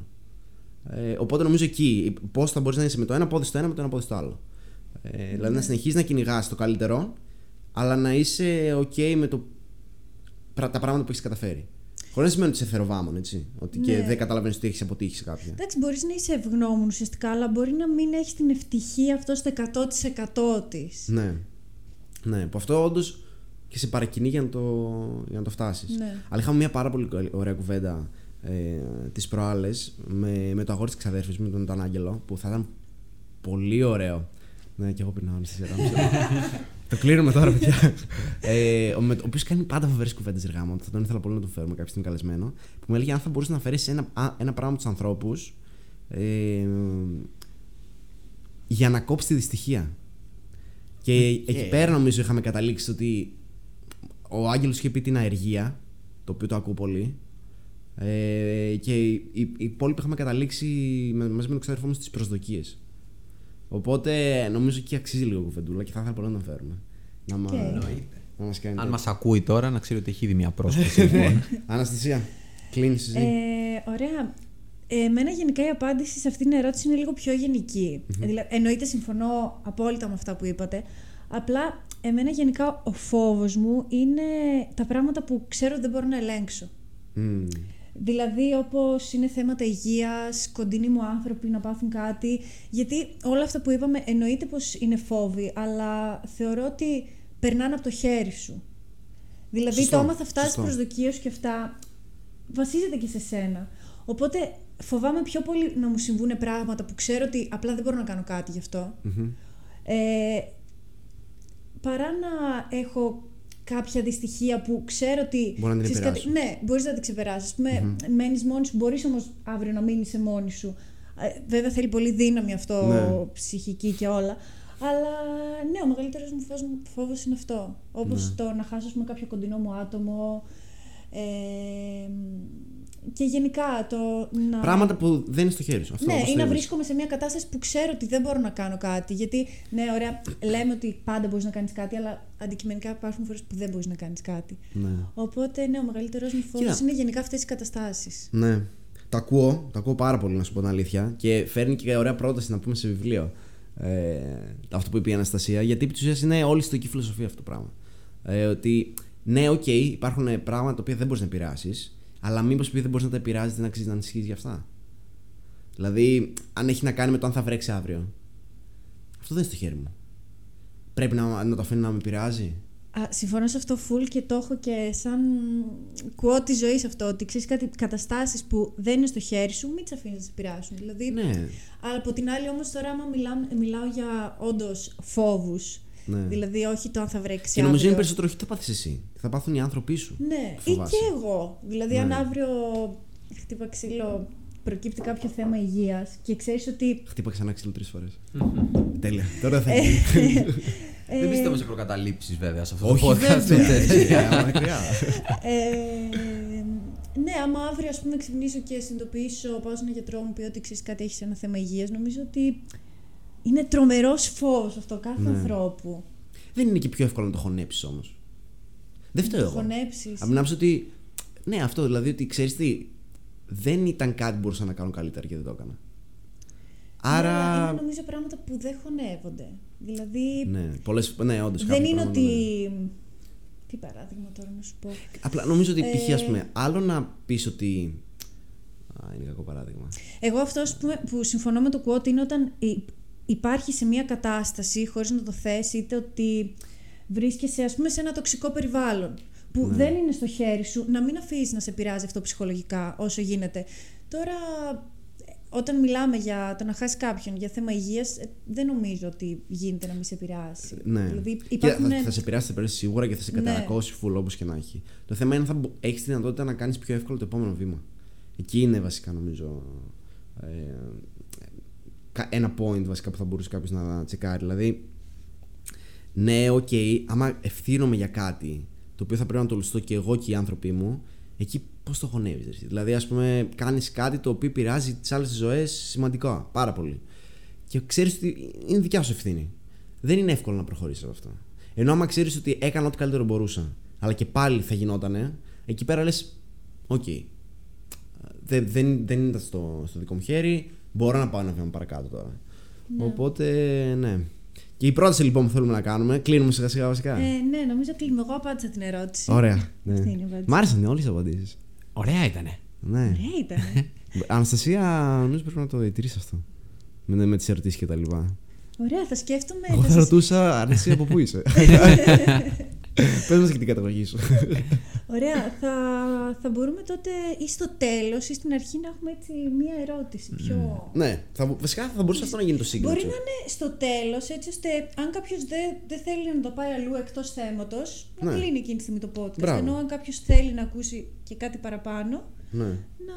Ε, οπότε νομίζω εκεί, πώς θα μπορείς να είσαι με το ένα πόδι στο ένα, με το ένα πόδι στο άλλο. Ε, δηλαδή να συνεχίζεις να κυνηγάς το καλύτερο, αλλά να είσαι OK με το, πρα- τα πράγματα που έχεις καταφέρει. Χωρίς να σημαίνει ότι είσαι θεροβάμων, έτσι. Ότι και Ναι. δεν καταλαβαίνεις ότι έχεις αποτύχει σε κάποια. Εντάξει, μπορείς να είσαι ευγνώμων ουσιαστικά, αλλά μπορεί να μην έχεις την ευτυχία αυτό στο 100% της. Ναι. Ναι, που αυτό όντως και σε παρακινεί για να το, για να το φτάσεις. Ναι. Αλλά είχαμε μια πάρα πολύ καλή- ωραία κουβέντα ε, τις προάλλες με, με το αγόρι της ξαδέρφης μου, τον, τον Άγγελο, που θα ήταν πολύ ωραίο. Ναι, και εγώ πεινάω στη σειρά μου. (laughs) το κλείνουμε τώρα, παιδιά. ε, ο, με- ο οποίος κάνει πάντα φοβερές κουβέντες εργάμων. Θα τον ήθελα πολύ να τον φέρουμε κάποια στιγμή καλεσμένο. Που μου έλεγε αν θα μπορούσε να φέρεις ένα, α, ένα πράγμα από τους ανθρώπους ε, για να κόψεις τη δυστυχία. Και εκεί πέρα νομίζω είχαμε καταλήξει ότι ο Άγγελος είχε πει την αεργία, το οποίο το ακούω πολύ. Ε, και οι, οι, οι υπόλοιποι είχαμε καταλήξει με, μαζί με τον ξαδερφό μου στις προσδοκίες. Οπότε νομίζω εκεί αξίζει λίγο κουβεντούλα και θα ήθελα πολύ να τον φέρουμε. Να, μα, Οκ. να μας κάνει. Αν τέτοιο. μας ακούει τώρα, να ξέρει ότι έχει ήδη μια πρόσκληση. (laughs) λοιπόν. Αναστασία, κλείνεις εσύ. Ε, ωραία. Εμένα γενικά η απάντηση σε αυτήν την ερώτηση είναι λίγο πιο γενική. Δηλαδή, εννοείται συμφωνώ απόλυτα με αυτά που είπατε. Απλά εμένα γενικά ο φόβος μου είναι τα πράγματα που ξέρω ότι δεν μπορώ να ελέγξω. Μμμ. Δηλαδή όπως είναι θέματα υγείας, κοντινοί μου άνθρωποι να πάθουν κάτι. Γιατί όλα αυτά που είπαμε εννοείται πως είναι φόβοι, αλλά θεωρώ ότι περνάνε από το χέρι σου. Δηλαδή Σωστό, το άμα θα φτάσεις σωστό. προσδοκίες σου και αυτά, βασίζεται και σε σένα. Οπότε φοβάμαι πιο πολύ να μου συμβούν πράγματα που ξέρω ότι απλά δεν μπορώ να κάνω κάτι γι' αυτό. Μμμ. Ε, παρά να έχω κάποια δυστυχία που ξέρω ότι. Μπορεί να την ξέρεις κάτι- επηρεάσω. Ναι, μπορείς να την ξεπεράσεις. Α πούμε, μένεις μόνη σου, μπορείς όμως αύριο να μείνεις σε μόνη σου. Ε, βέβαια θέλει πολύ δύναμη αυτό, Ναι. ψυχική και όλα. Αλλά ναι, ο μεγαλύτερος μου φόβος είναι αυτό. Όπως Ναι. το να χάσω ας πούμε, κάποιο κοντινό μου άτομο. Ε, και γενικά το να. Πράγματα που δεν είναι στο χέρι σου. Αυτό, Ναι, όπως ή το να είπες. βρίσκομαι σε μια κατάσταση που ξέρω ότι δεν μπορώ να κάνω κάτι. Γιατί, ναι, ωραία, λέμε ότι πάντα μπορείς να κάνεις κάτι, αλλά αντικειμενικά υπάρχουν φορές που δεν μπορείς να κάνεις κάτι. Ναι. Οπότε, ναι, ο μεγαλύτερο μου φόβος Κοίτα. είναι γενικά αυτές οι καταστάσεις. Ναι. Το ακούω, το ακούω πάρα πολύ να σου πω την αλήθεια και φέρνει και ωραία πρόταση να πούμε σε βιβλίο. Ε, αυτό που είπε η Αναστασία, γιατί επί της ουσίας είναι όλη η στοική φιλοσοφία αυτό το πράγμα. Ε, ότι ναι, οκ, υπάρχουν πράγματα τα οποία δεν μπορείς να επηρεάσεις, αλλά μήπως επειδή δεν μπορείς να τα επηρεάζεις, δεν αξίζει να ανησυχείς για αυτά; Δηλαδή, αν έχει να κάνει με το αν θα βρέξει αύριο. Αυτό δεν είναι στο χέρι μου. Πρέπει να, να το αφήνω να με επηρεάζει; Α, συμφωνώ σε αυτό full και το έχω και σαν quote της ζωής αυτό. Ότι ξέρεις κάτι καταστάσεις που δεν είναι στο χέρι σου, μην τις αφήνεις να σε επηρεάσουν. Δηλαδή, Ναι. Αλλά από την άλλη, όμως, τώρα, άμα μιλάμε, μιλάω για όντως φόβους. Ναι. Δηλαδή, όχι το αν θα βρέξει Και νομίζω είναι αύριο. περισσότερο όχι τι θα πάθεις εσύ. Θα πάθουν οι άνθρωποι σου. Ναι, που ή φοβάσαι. και εγώ. Δηλαδή, αν Ναι. αύριο χτύπα ξύλο, προκύπτει κάποιο θέμα υγείας και ξέρεις ότι. Χτύπα ξανά ξύλο τρεις φορές. Τέλεια. Τώρα θα γίνει. Δεν πιστεύω σε προκαταλήψεις βέβαια σε αυτό το Όχι podcast. βέβαια. Ε, μακριά. ε, ναι, άμα αύριο ας πούμε ξυπνήσω και συνειδητοποιήσω, πάω σε έναν γιατρό μου πει ότι ξέρεις κάτι, έχει ένα θέμα υγείας, νομίζω ότι είναι τρομερός φόβο αυτό κάθε Ναι. ανθρώπου. Δεν είναι και πιο εύκολο να το χωνέψεις όμως. Δεν φταίω εγώ. Χωνέψεις. Από την άποψη ότι. Ναι, αυτό δηλαδή ότι ξέρεις τι. Δεν ήταν κάτι που μπορούσα να κάνω καλύτερα και δεν το έκανα. Άρα. Είναι νομίζω πράγματα που δεν χωνεύονται. Δηλαδή. Ναι, πολλές, ναι όντως, δεν κάποια είναι πράγματα, ότι. ναι. Τι παράδειγμα τώρα να σου πω. Απλά νομίζω ότι π.χ. Ε, ας πούμε, άλλο να πεις ότι. α, είναι κακό παράδειγμα. Εγώ αυτό που, που συμφωνώ με το quote είναι όταν υ- υπάρχει σε μια κατάσταση χωρίς να το θέσει είτε ότι βρίσκεσαι ας πούμε σε ένα τοξικό περιβάλλον που Ναι. δεν είναι στο χέρι σου να μην αφήσεις να σε πειράζει αυτό ψυχολογικά όσο γίνεται. Τώρα ε, όταν μιλάμε για το να χάσεις κάποιον για θέμα υγείας ε, δεν νομίζω ότι γίνεται να μην σε επηρεάσει. Ναι. Δηλαδή Και υπάρχουν... θα, θα σε πειράσει, θα σε πειράσει σίγουρα και θα σε Ναι. καταρακώσει φουλ όπως και να έχει. Το θέμα είναι αν έχεις τη δυνατότητα να κάνεις πιο εύκολο το επόμενο βήμα. Εκεί είναι βασικά νομίζω. Ε, κα- ένα point βασικά που θα μπορούσε κάποιος να τσεκάρει. Δηλαδή, ναι, οκ, άμα ευθύνομαι για κάτι το οποίο θα πρέπει να το λουστώ και εγώ και οι άνθρωποι μου, εκεί πώς το χωνεύεις. Δηλαδή, ας πούμε, κάνεις κάτι το οποίο πειράζει τις άλλες ζωές σημαντικά, πάρα πολύ. Και ξέρεις ότι είναι δικιά σου ευθύνη. Δεν είναι εύκολο να προχωρήσεις από αυτό. Ενώ άμα ξέρεις ότι έκανα ό,τι καλύτερο μπορούσα, αλλά και πάλι θα γινότανε, εκεί πέρα λες, οκ. Δεν, δεν, δεν ήταν στο, στο δικό μου χέρι, μπορώ να πάω ένα βήμα παρακάτω τώρα. Οπότε, ναι. Και η πρόταση λοιπόν που θέλουμε να κάνουμε, κλείνουμε σιγά σιγά βασικά. Ε, ναι, νομίζω κλείνουμε. Εγώ απάντησα την ερώτηση. Ωραία. Ναι. Αυτή είναι η απάντηση. Μ' άρεσαν όλες οι απαντήσεις. Ωραία ήτανε. Ναι. Ωραία ήταν. (laughs) Αναστασία, νομίζω πρέπει να το διατηρήσεις αυτό. Με, με τις ερωτήσεις και τα λοιπά. Ωραία, θα σκέφτομαι. Εγώ θα θα σας- ρωτούσα, Αναστασία, από πού είσαι; (laughs) (laughs) (laughs) Πες μας και την καταγωγή σου. Ωραία, θα, θα μπορούμε τότε ή στο τέλος ή στην αρχή να έχουμε έτσι μία ερώτηση. Πιο... ναι, θα, μπο- βασικά θα μπορούσε αυτό να γίνει το signature. Μπορεί να είναι στο τέλος, έτσι ώστε αν κάποιος δεν, δεν θέλει να το πάει αλλού εκτός θέματος, να Ναι. κλείνει εκείνη τη στιγμή το podcast. Μπράβο. Ενώ αν κάποιος θέλει να ακούσει και κάτι παραπάνω, Ναι, να,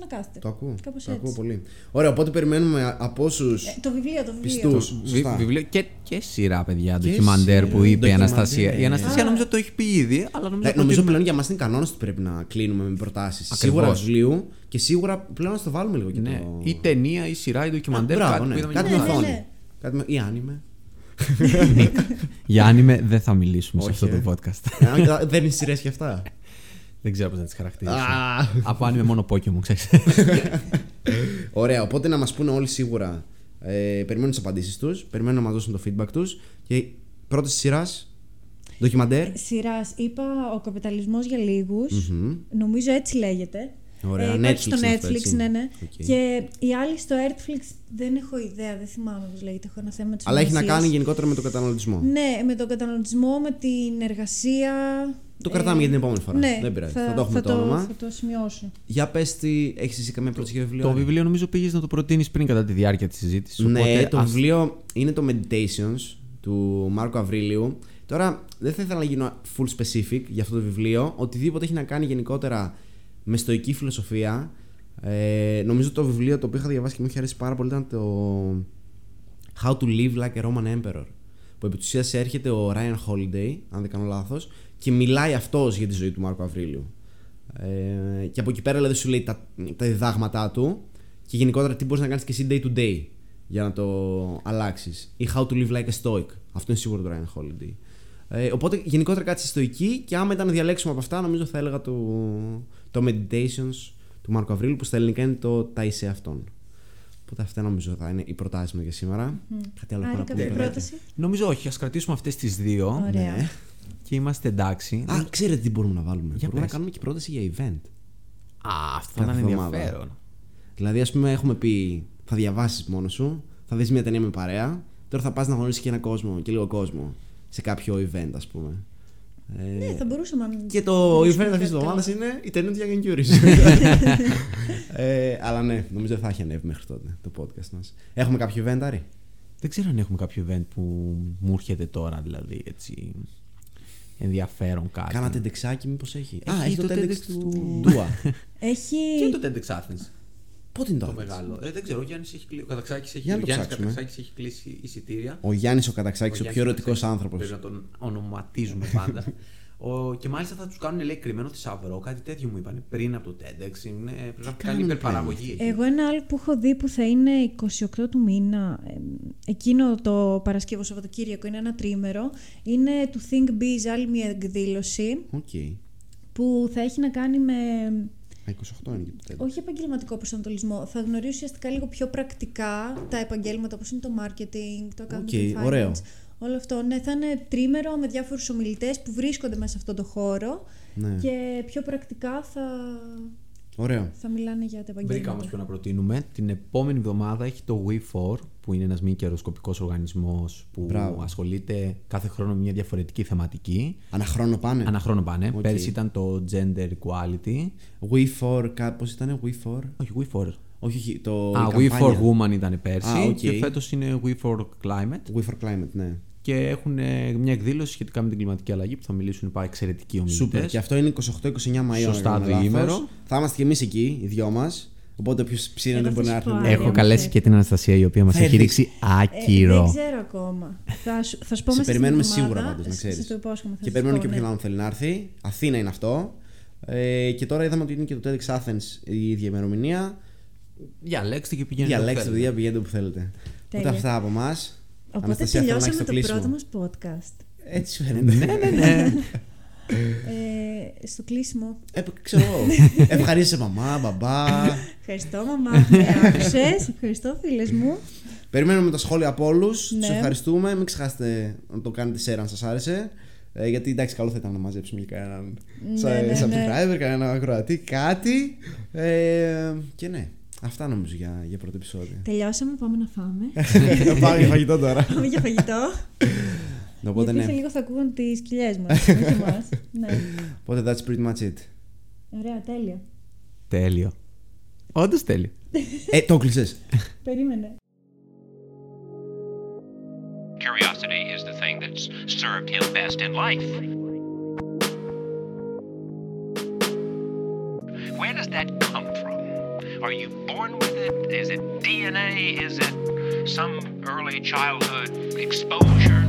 να κάθεται. το ακούω. Κάπως το έτσι. ακούω πολύ. Ωραία, οπότε περιμένουμε από όσους. Ε, το βιβλίο, το βιβλίο. Πιστούς. Βι- Σωστά. βιβλίο και, και σειρά, παιδιά, Και ντοκιμαντέρ σειρά, που είπε η ντοκιμαντέρ. Αναστασία. Η Αναστασία Α. νομίζω το έχει πει ήδη, αλλά νομίζω. Ε, το νομίζω ότι- πλέον για μας είναι κανόνας ότι πρέπει να κλείνουμε με προτάσεις. Ακριβώς. Σίγουρα βιβλίου και σίγουρα πλέον να στο βάλουμε λίγο και Ναι, το. ή ταινία, ή σειρά, ή ντοκιμαντέρ. Α, μπράβο, κάτι ναι. που είδαμε Κάτι για με Ναι, ναι, οθόνη. ναι. Κάτι με... ή άνιμε. (laughs) Για άνιμε δεν θα μιλήσουμε σε Όχι, αυτό ε. το podcast. Ε, Δεν είναι σειρές και αυτά. Δεν ξέρω πώς να τις χαρακτηρίσω. Α. Από άνιμε μόνο Pokémon, ξέρεις. (laughs) Ωραία, οπότε να μας πούνε όλοι σίγουρα. Ε, περιμένουν τις απαντήσεις τους, περιμένουν να μας δώσουν το feedback τους. Και πρώτη σειράς. Ντοκιμαντέρ. Σειράς, είπα ο καπιταλισμός για λίγους. Μμμ. Νομίζω έτσι λέγεται. Ωραία, υπάρχει Netflix στο είναι αυτό, Netflix, έτσι. ναι, ναι. Οκ. Και η άλλη στο Netflix δεν έχω ιδέα, δεν θυμάμαι πώς λέγεται. Έχω ένα θέμα τη Αλλά έχει να κάνει γενικότερα με τον καταναλωτισμό. Ναι, με τον καταναλωτισμό, με την εργασία. Το κρατάμε για την επόμενη φορά. Ναι, Δεν πειράζει. Θα, το έχουμε θα το όνομα. Θα το σημειώσω. Για πες τι, έχεις εσύ καμία πρόταση για βιβλίο. το Άρη; βιβλίο νομίζω πήγες να το προτείνεις πριν κατά τη διάρκεια της συζήτησης. Ναι, το βιβλίο είναι το Meditations του Μάρκο Αβρίλιου. Τώρα δεν θα ήθελα να γίνω full specific για αυτό το βιβλίο. Οτιδήποτε έχει να κάνει γενικότερα με στοική φιλοσοφία. Ε, νομίζω το βιβλίο το οποίο είχα διαβάσει και μου είχε αρέσει πάρα πολύ ήταν το How to Live Like a Roman Emperor. Που επί της ουσίας έρχεται ο Ryan Holiday, αν δεν κάνω λάθος, και μιλάει αυτός για τη ζωή του Μάρκου Αβρίλιου. Ε, και από εκεί πέρα δηλαδή σου λέει τα, τα διδάγματά του και γενικότερα τι μπορείς να κάνεις και εσύ day to day για να το αλλάξεις. Ή how to live like a stoic. Αυτό είναι σίγουρο το Ryan Holiday. Ε, οπότε γενικότερα κάτι στη στοική και άμα ήταν να διαλέξουμε από αυτά, νομίζω θα έλεγα το, το Meditations του Μάρκου Αβρίλου που στα ελληνικά είναι το Τα είσαι αυτόν. Οπότε αυτά νομίζω θα είναι οι προτάσεις μου για σήμερα. Κάτι άλλο Άρα, να κάποια πούμε. πρόταση. Νομίζω όχι, ας κρατήσουμε αυτές τις δύο Ωραία. Ναι. και είμαστε εντάξει. Α, ξέρετε τι μπορούμε να βάλουμε. Για μπορούμε πες. να κάνουμε και πρόταση για event. Α, αυτό θα Κάθε ήταν εβδομάδα. ενδιαφέρον. Δηλαδή, ας πούμε, έχουμε πει θα διαβάσεις μόνο σου, θα δεις μια ταινία με παρέα, τώρα θα πας να γνωρίσεις και ένα κόσμο και λίγο κόσμο σε κάποιο event, ας πούμε. Ε, Ναι, θα μπορούσαμε να. Και το μιλήσουμε event για αυτή τη αυτό. εβδομάδας είναι η ταινία του Γιάννη Κιούρης. (laughs) ε, αλλά ναι, νομίζω δεν θα έχει ανέβει μέχρι τότε το podcast μας. Έχουμε κάποιο event, Άρη; Δεν ξέρω αν έχουμε κάποιο event που μου έρχεται τώρα, δηλαδή έτσι. Ενδιαφέρον κάτι. Κάνατε τεντεξάκι, μήπως έχει; Α, Έχει έχει το το TEDx TEDx του του- Ντούα. (laughs) Έχει. Και το TEDx Athens; Πότε είναι το Το Athens? μεγάλο. Ε, δεν ξέρω, ο Γιάννης έχει κλείσει. Ο Καταξάκης έχει, Για να το ο Γιάννης ψάξουμε. Καταξάκης έχει κλείσει εισιτήρια. Ο Γιάννης ο Καταξάκης, ο, Γιάννης πιο ερωτικός Καταξάκης, άνθρωπος. Πρέπει να τον ονοματίζουμε πάντα. (laughs) ο, και μάλιστα θα τους κάνουν λέει κρυμμένο θησαυρό, κάτι τέτοιο μου είπαν πριν από το TEDx. Είναι, πρέπει να κάνει κάνουν υπερπαραγωγή. εκεί. Εγώ ένα άλλο που έχω δει που θα είναι 28 του μήνα, ε, εκείνο το Παρασκευοσαββατοκύριακο, είναι ένα τρίμερο, είναι του Think Biz, άλλη μια εκδήλωση Οκ. που θα έχει να κάνει με Α, 28 είναι και το TEDx. όχι επαγγελματικό προσανατολισμό. Θα γνωρίσει ουσιαστικά λίγο πιο πρακτικά τα επαγγέλματα όπως είναι το marketing, το accounting Ok, and finance. ωραίο. Όλο αυτό. Ναι, θα είναι τρίμερο με διάφορους ομιλητές που βρίσκονται μέσα σε αυτό το χώρο Ναι. και πιο πρακτικά θα, Ωραίο. θα μιλάνε για τα Βρήκα όμως επαγγέλματα. ποιο να προτείνουμε. Την επόμενη εβδομάδα έχει το We4, που είναι ένας μη κερδοσκοπικό οργανισμός που Μπράβο. ασχολείται κάθε χρόνο με μια διαφορετική θεματική. Ανά χρόνο πάνε; Ανά χρόνο πάνε. Οκ. Πέρυσι ήταν το Gender Equality. We for. Πώς ήταν, We for. Όχι, We4. Όχι, όχι, το. Α, η We for καμπάνια. Woman ήταν πέρσι. Α, οκ. Και φέτος είναι We for Climate. We for Climate, ναι. Και έχουν ε, μια εκδήλωση σχετικά με την κλιματική αλλαγή που θα μιλήσουν πάρα εξαιρετικοί ομιλητές. Σούπερ. Και αυτό είναι 28-29 Μαΐου. Σωστά, αν δεν κάνω διήμερο. λάθος. Θα είμαστε κι εμείς εκεί, οι δυο μας. Οπότε όποιο ψήνεται Εγώ μπορεί να θα έρθει. σου πω να- άλλη. Έχω όμως καλέσει έτσι. και την Αναστασία η οποία μας Θα έχει έρθει. ρίξει Ε, άκυρο. δεν ξέρω ακόμα. θα, σου, θα σου πω Σε μέσα περιμένουμε στην εβδομάδα. σίγουρα πάντως, να ξέρεις. Σας το υπόσχομαι. θα Και σας περιμένουμε πω, και ναι. ποιον άλλον θέλει να έρθει. Αθήνα είναι αυτό. Ε, και τώρα είδαμε ότι είναι και το TEDx Athens η ίδια ημερομηνία. Διαλέξτε και πηγαίνετε. όπου Διαλέξτε το θέλετε. δία, πηγαίνετε όπου θέλετε. Οπότε Τέλεια. αυτά από εμά. Οπότε τελειώσαμε το πρώτο μας podcast. Έτσι σου φαίνεται. Ναι, ναι, ναι. Ε, στο κλείσιμο. Ε, ξέρω εγώ. Ευχαρίστησε μαμά, μπαμπά. Ευχαριστώ μαμά που με άκουσες. Ευχαριστώ φίλες μου. Περιμένουμε τα σχόλια από όλους. Ναι. Τους ευχαριστούμε. Μην ξεχάσετε να το κάνετε share αν σας άρεσε. Ε, γιατί εντάξει, καλό θα ήταν να μαζέψουμε και κανέναν Ναι, σα- ναι, ναι. subscriber, κανένα ακροατή, κάτι. Ε, και ναι, αυτά νομίζω για, για πρώτο επεισόδιο. Τελειώσαμε, πάμε να φάμε. Πάμε για φαγητό τώρα. πάμε για φαγητό. Οπότε Γιατί σε ναι. λίγο θα ακούγουν τις κοιλιές μας. όχι εμάς. (laughs) ναι. Οπότε that's pretty much it. Ωραία, τέλεια. Τέλειο. Όντως τέλειο. ε, το κλεισες. Περίμενε. Curiosity is the thing that's served him best in life. Where does that come from? Are you born with it? Is it DNA? Is it some early childhood exposure?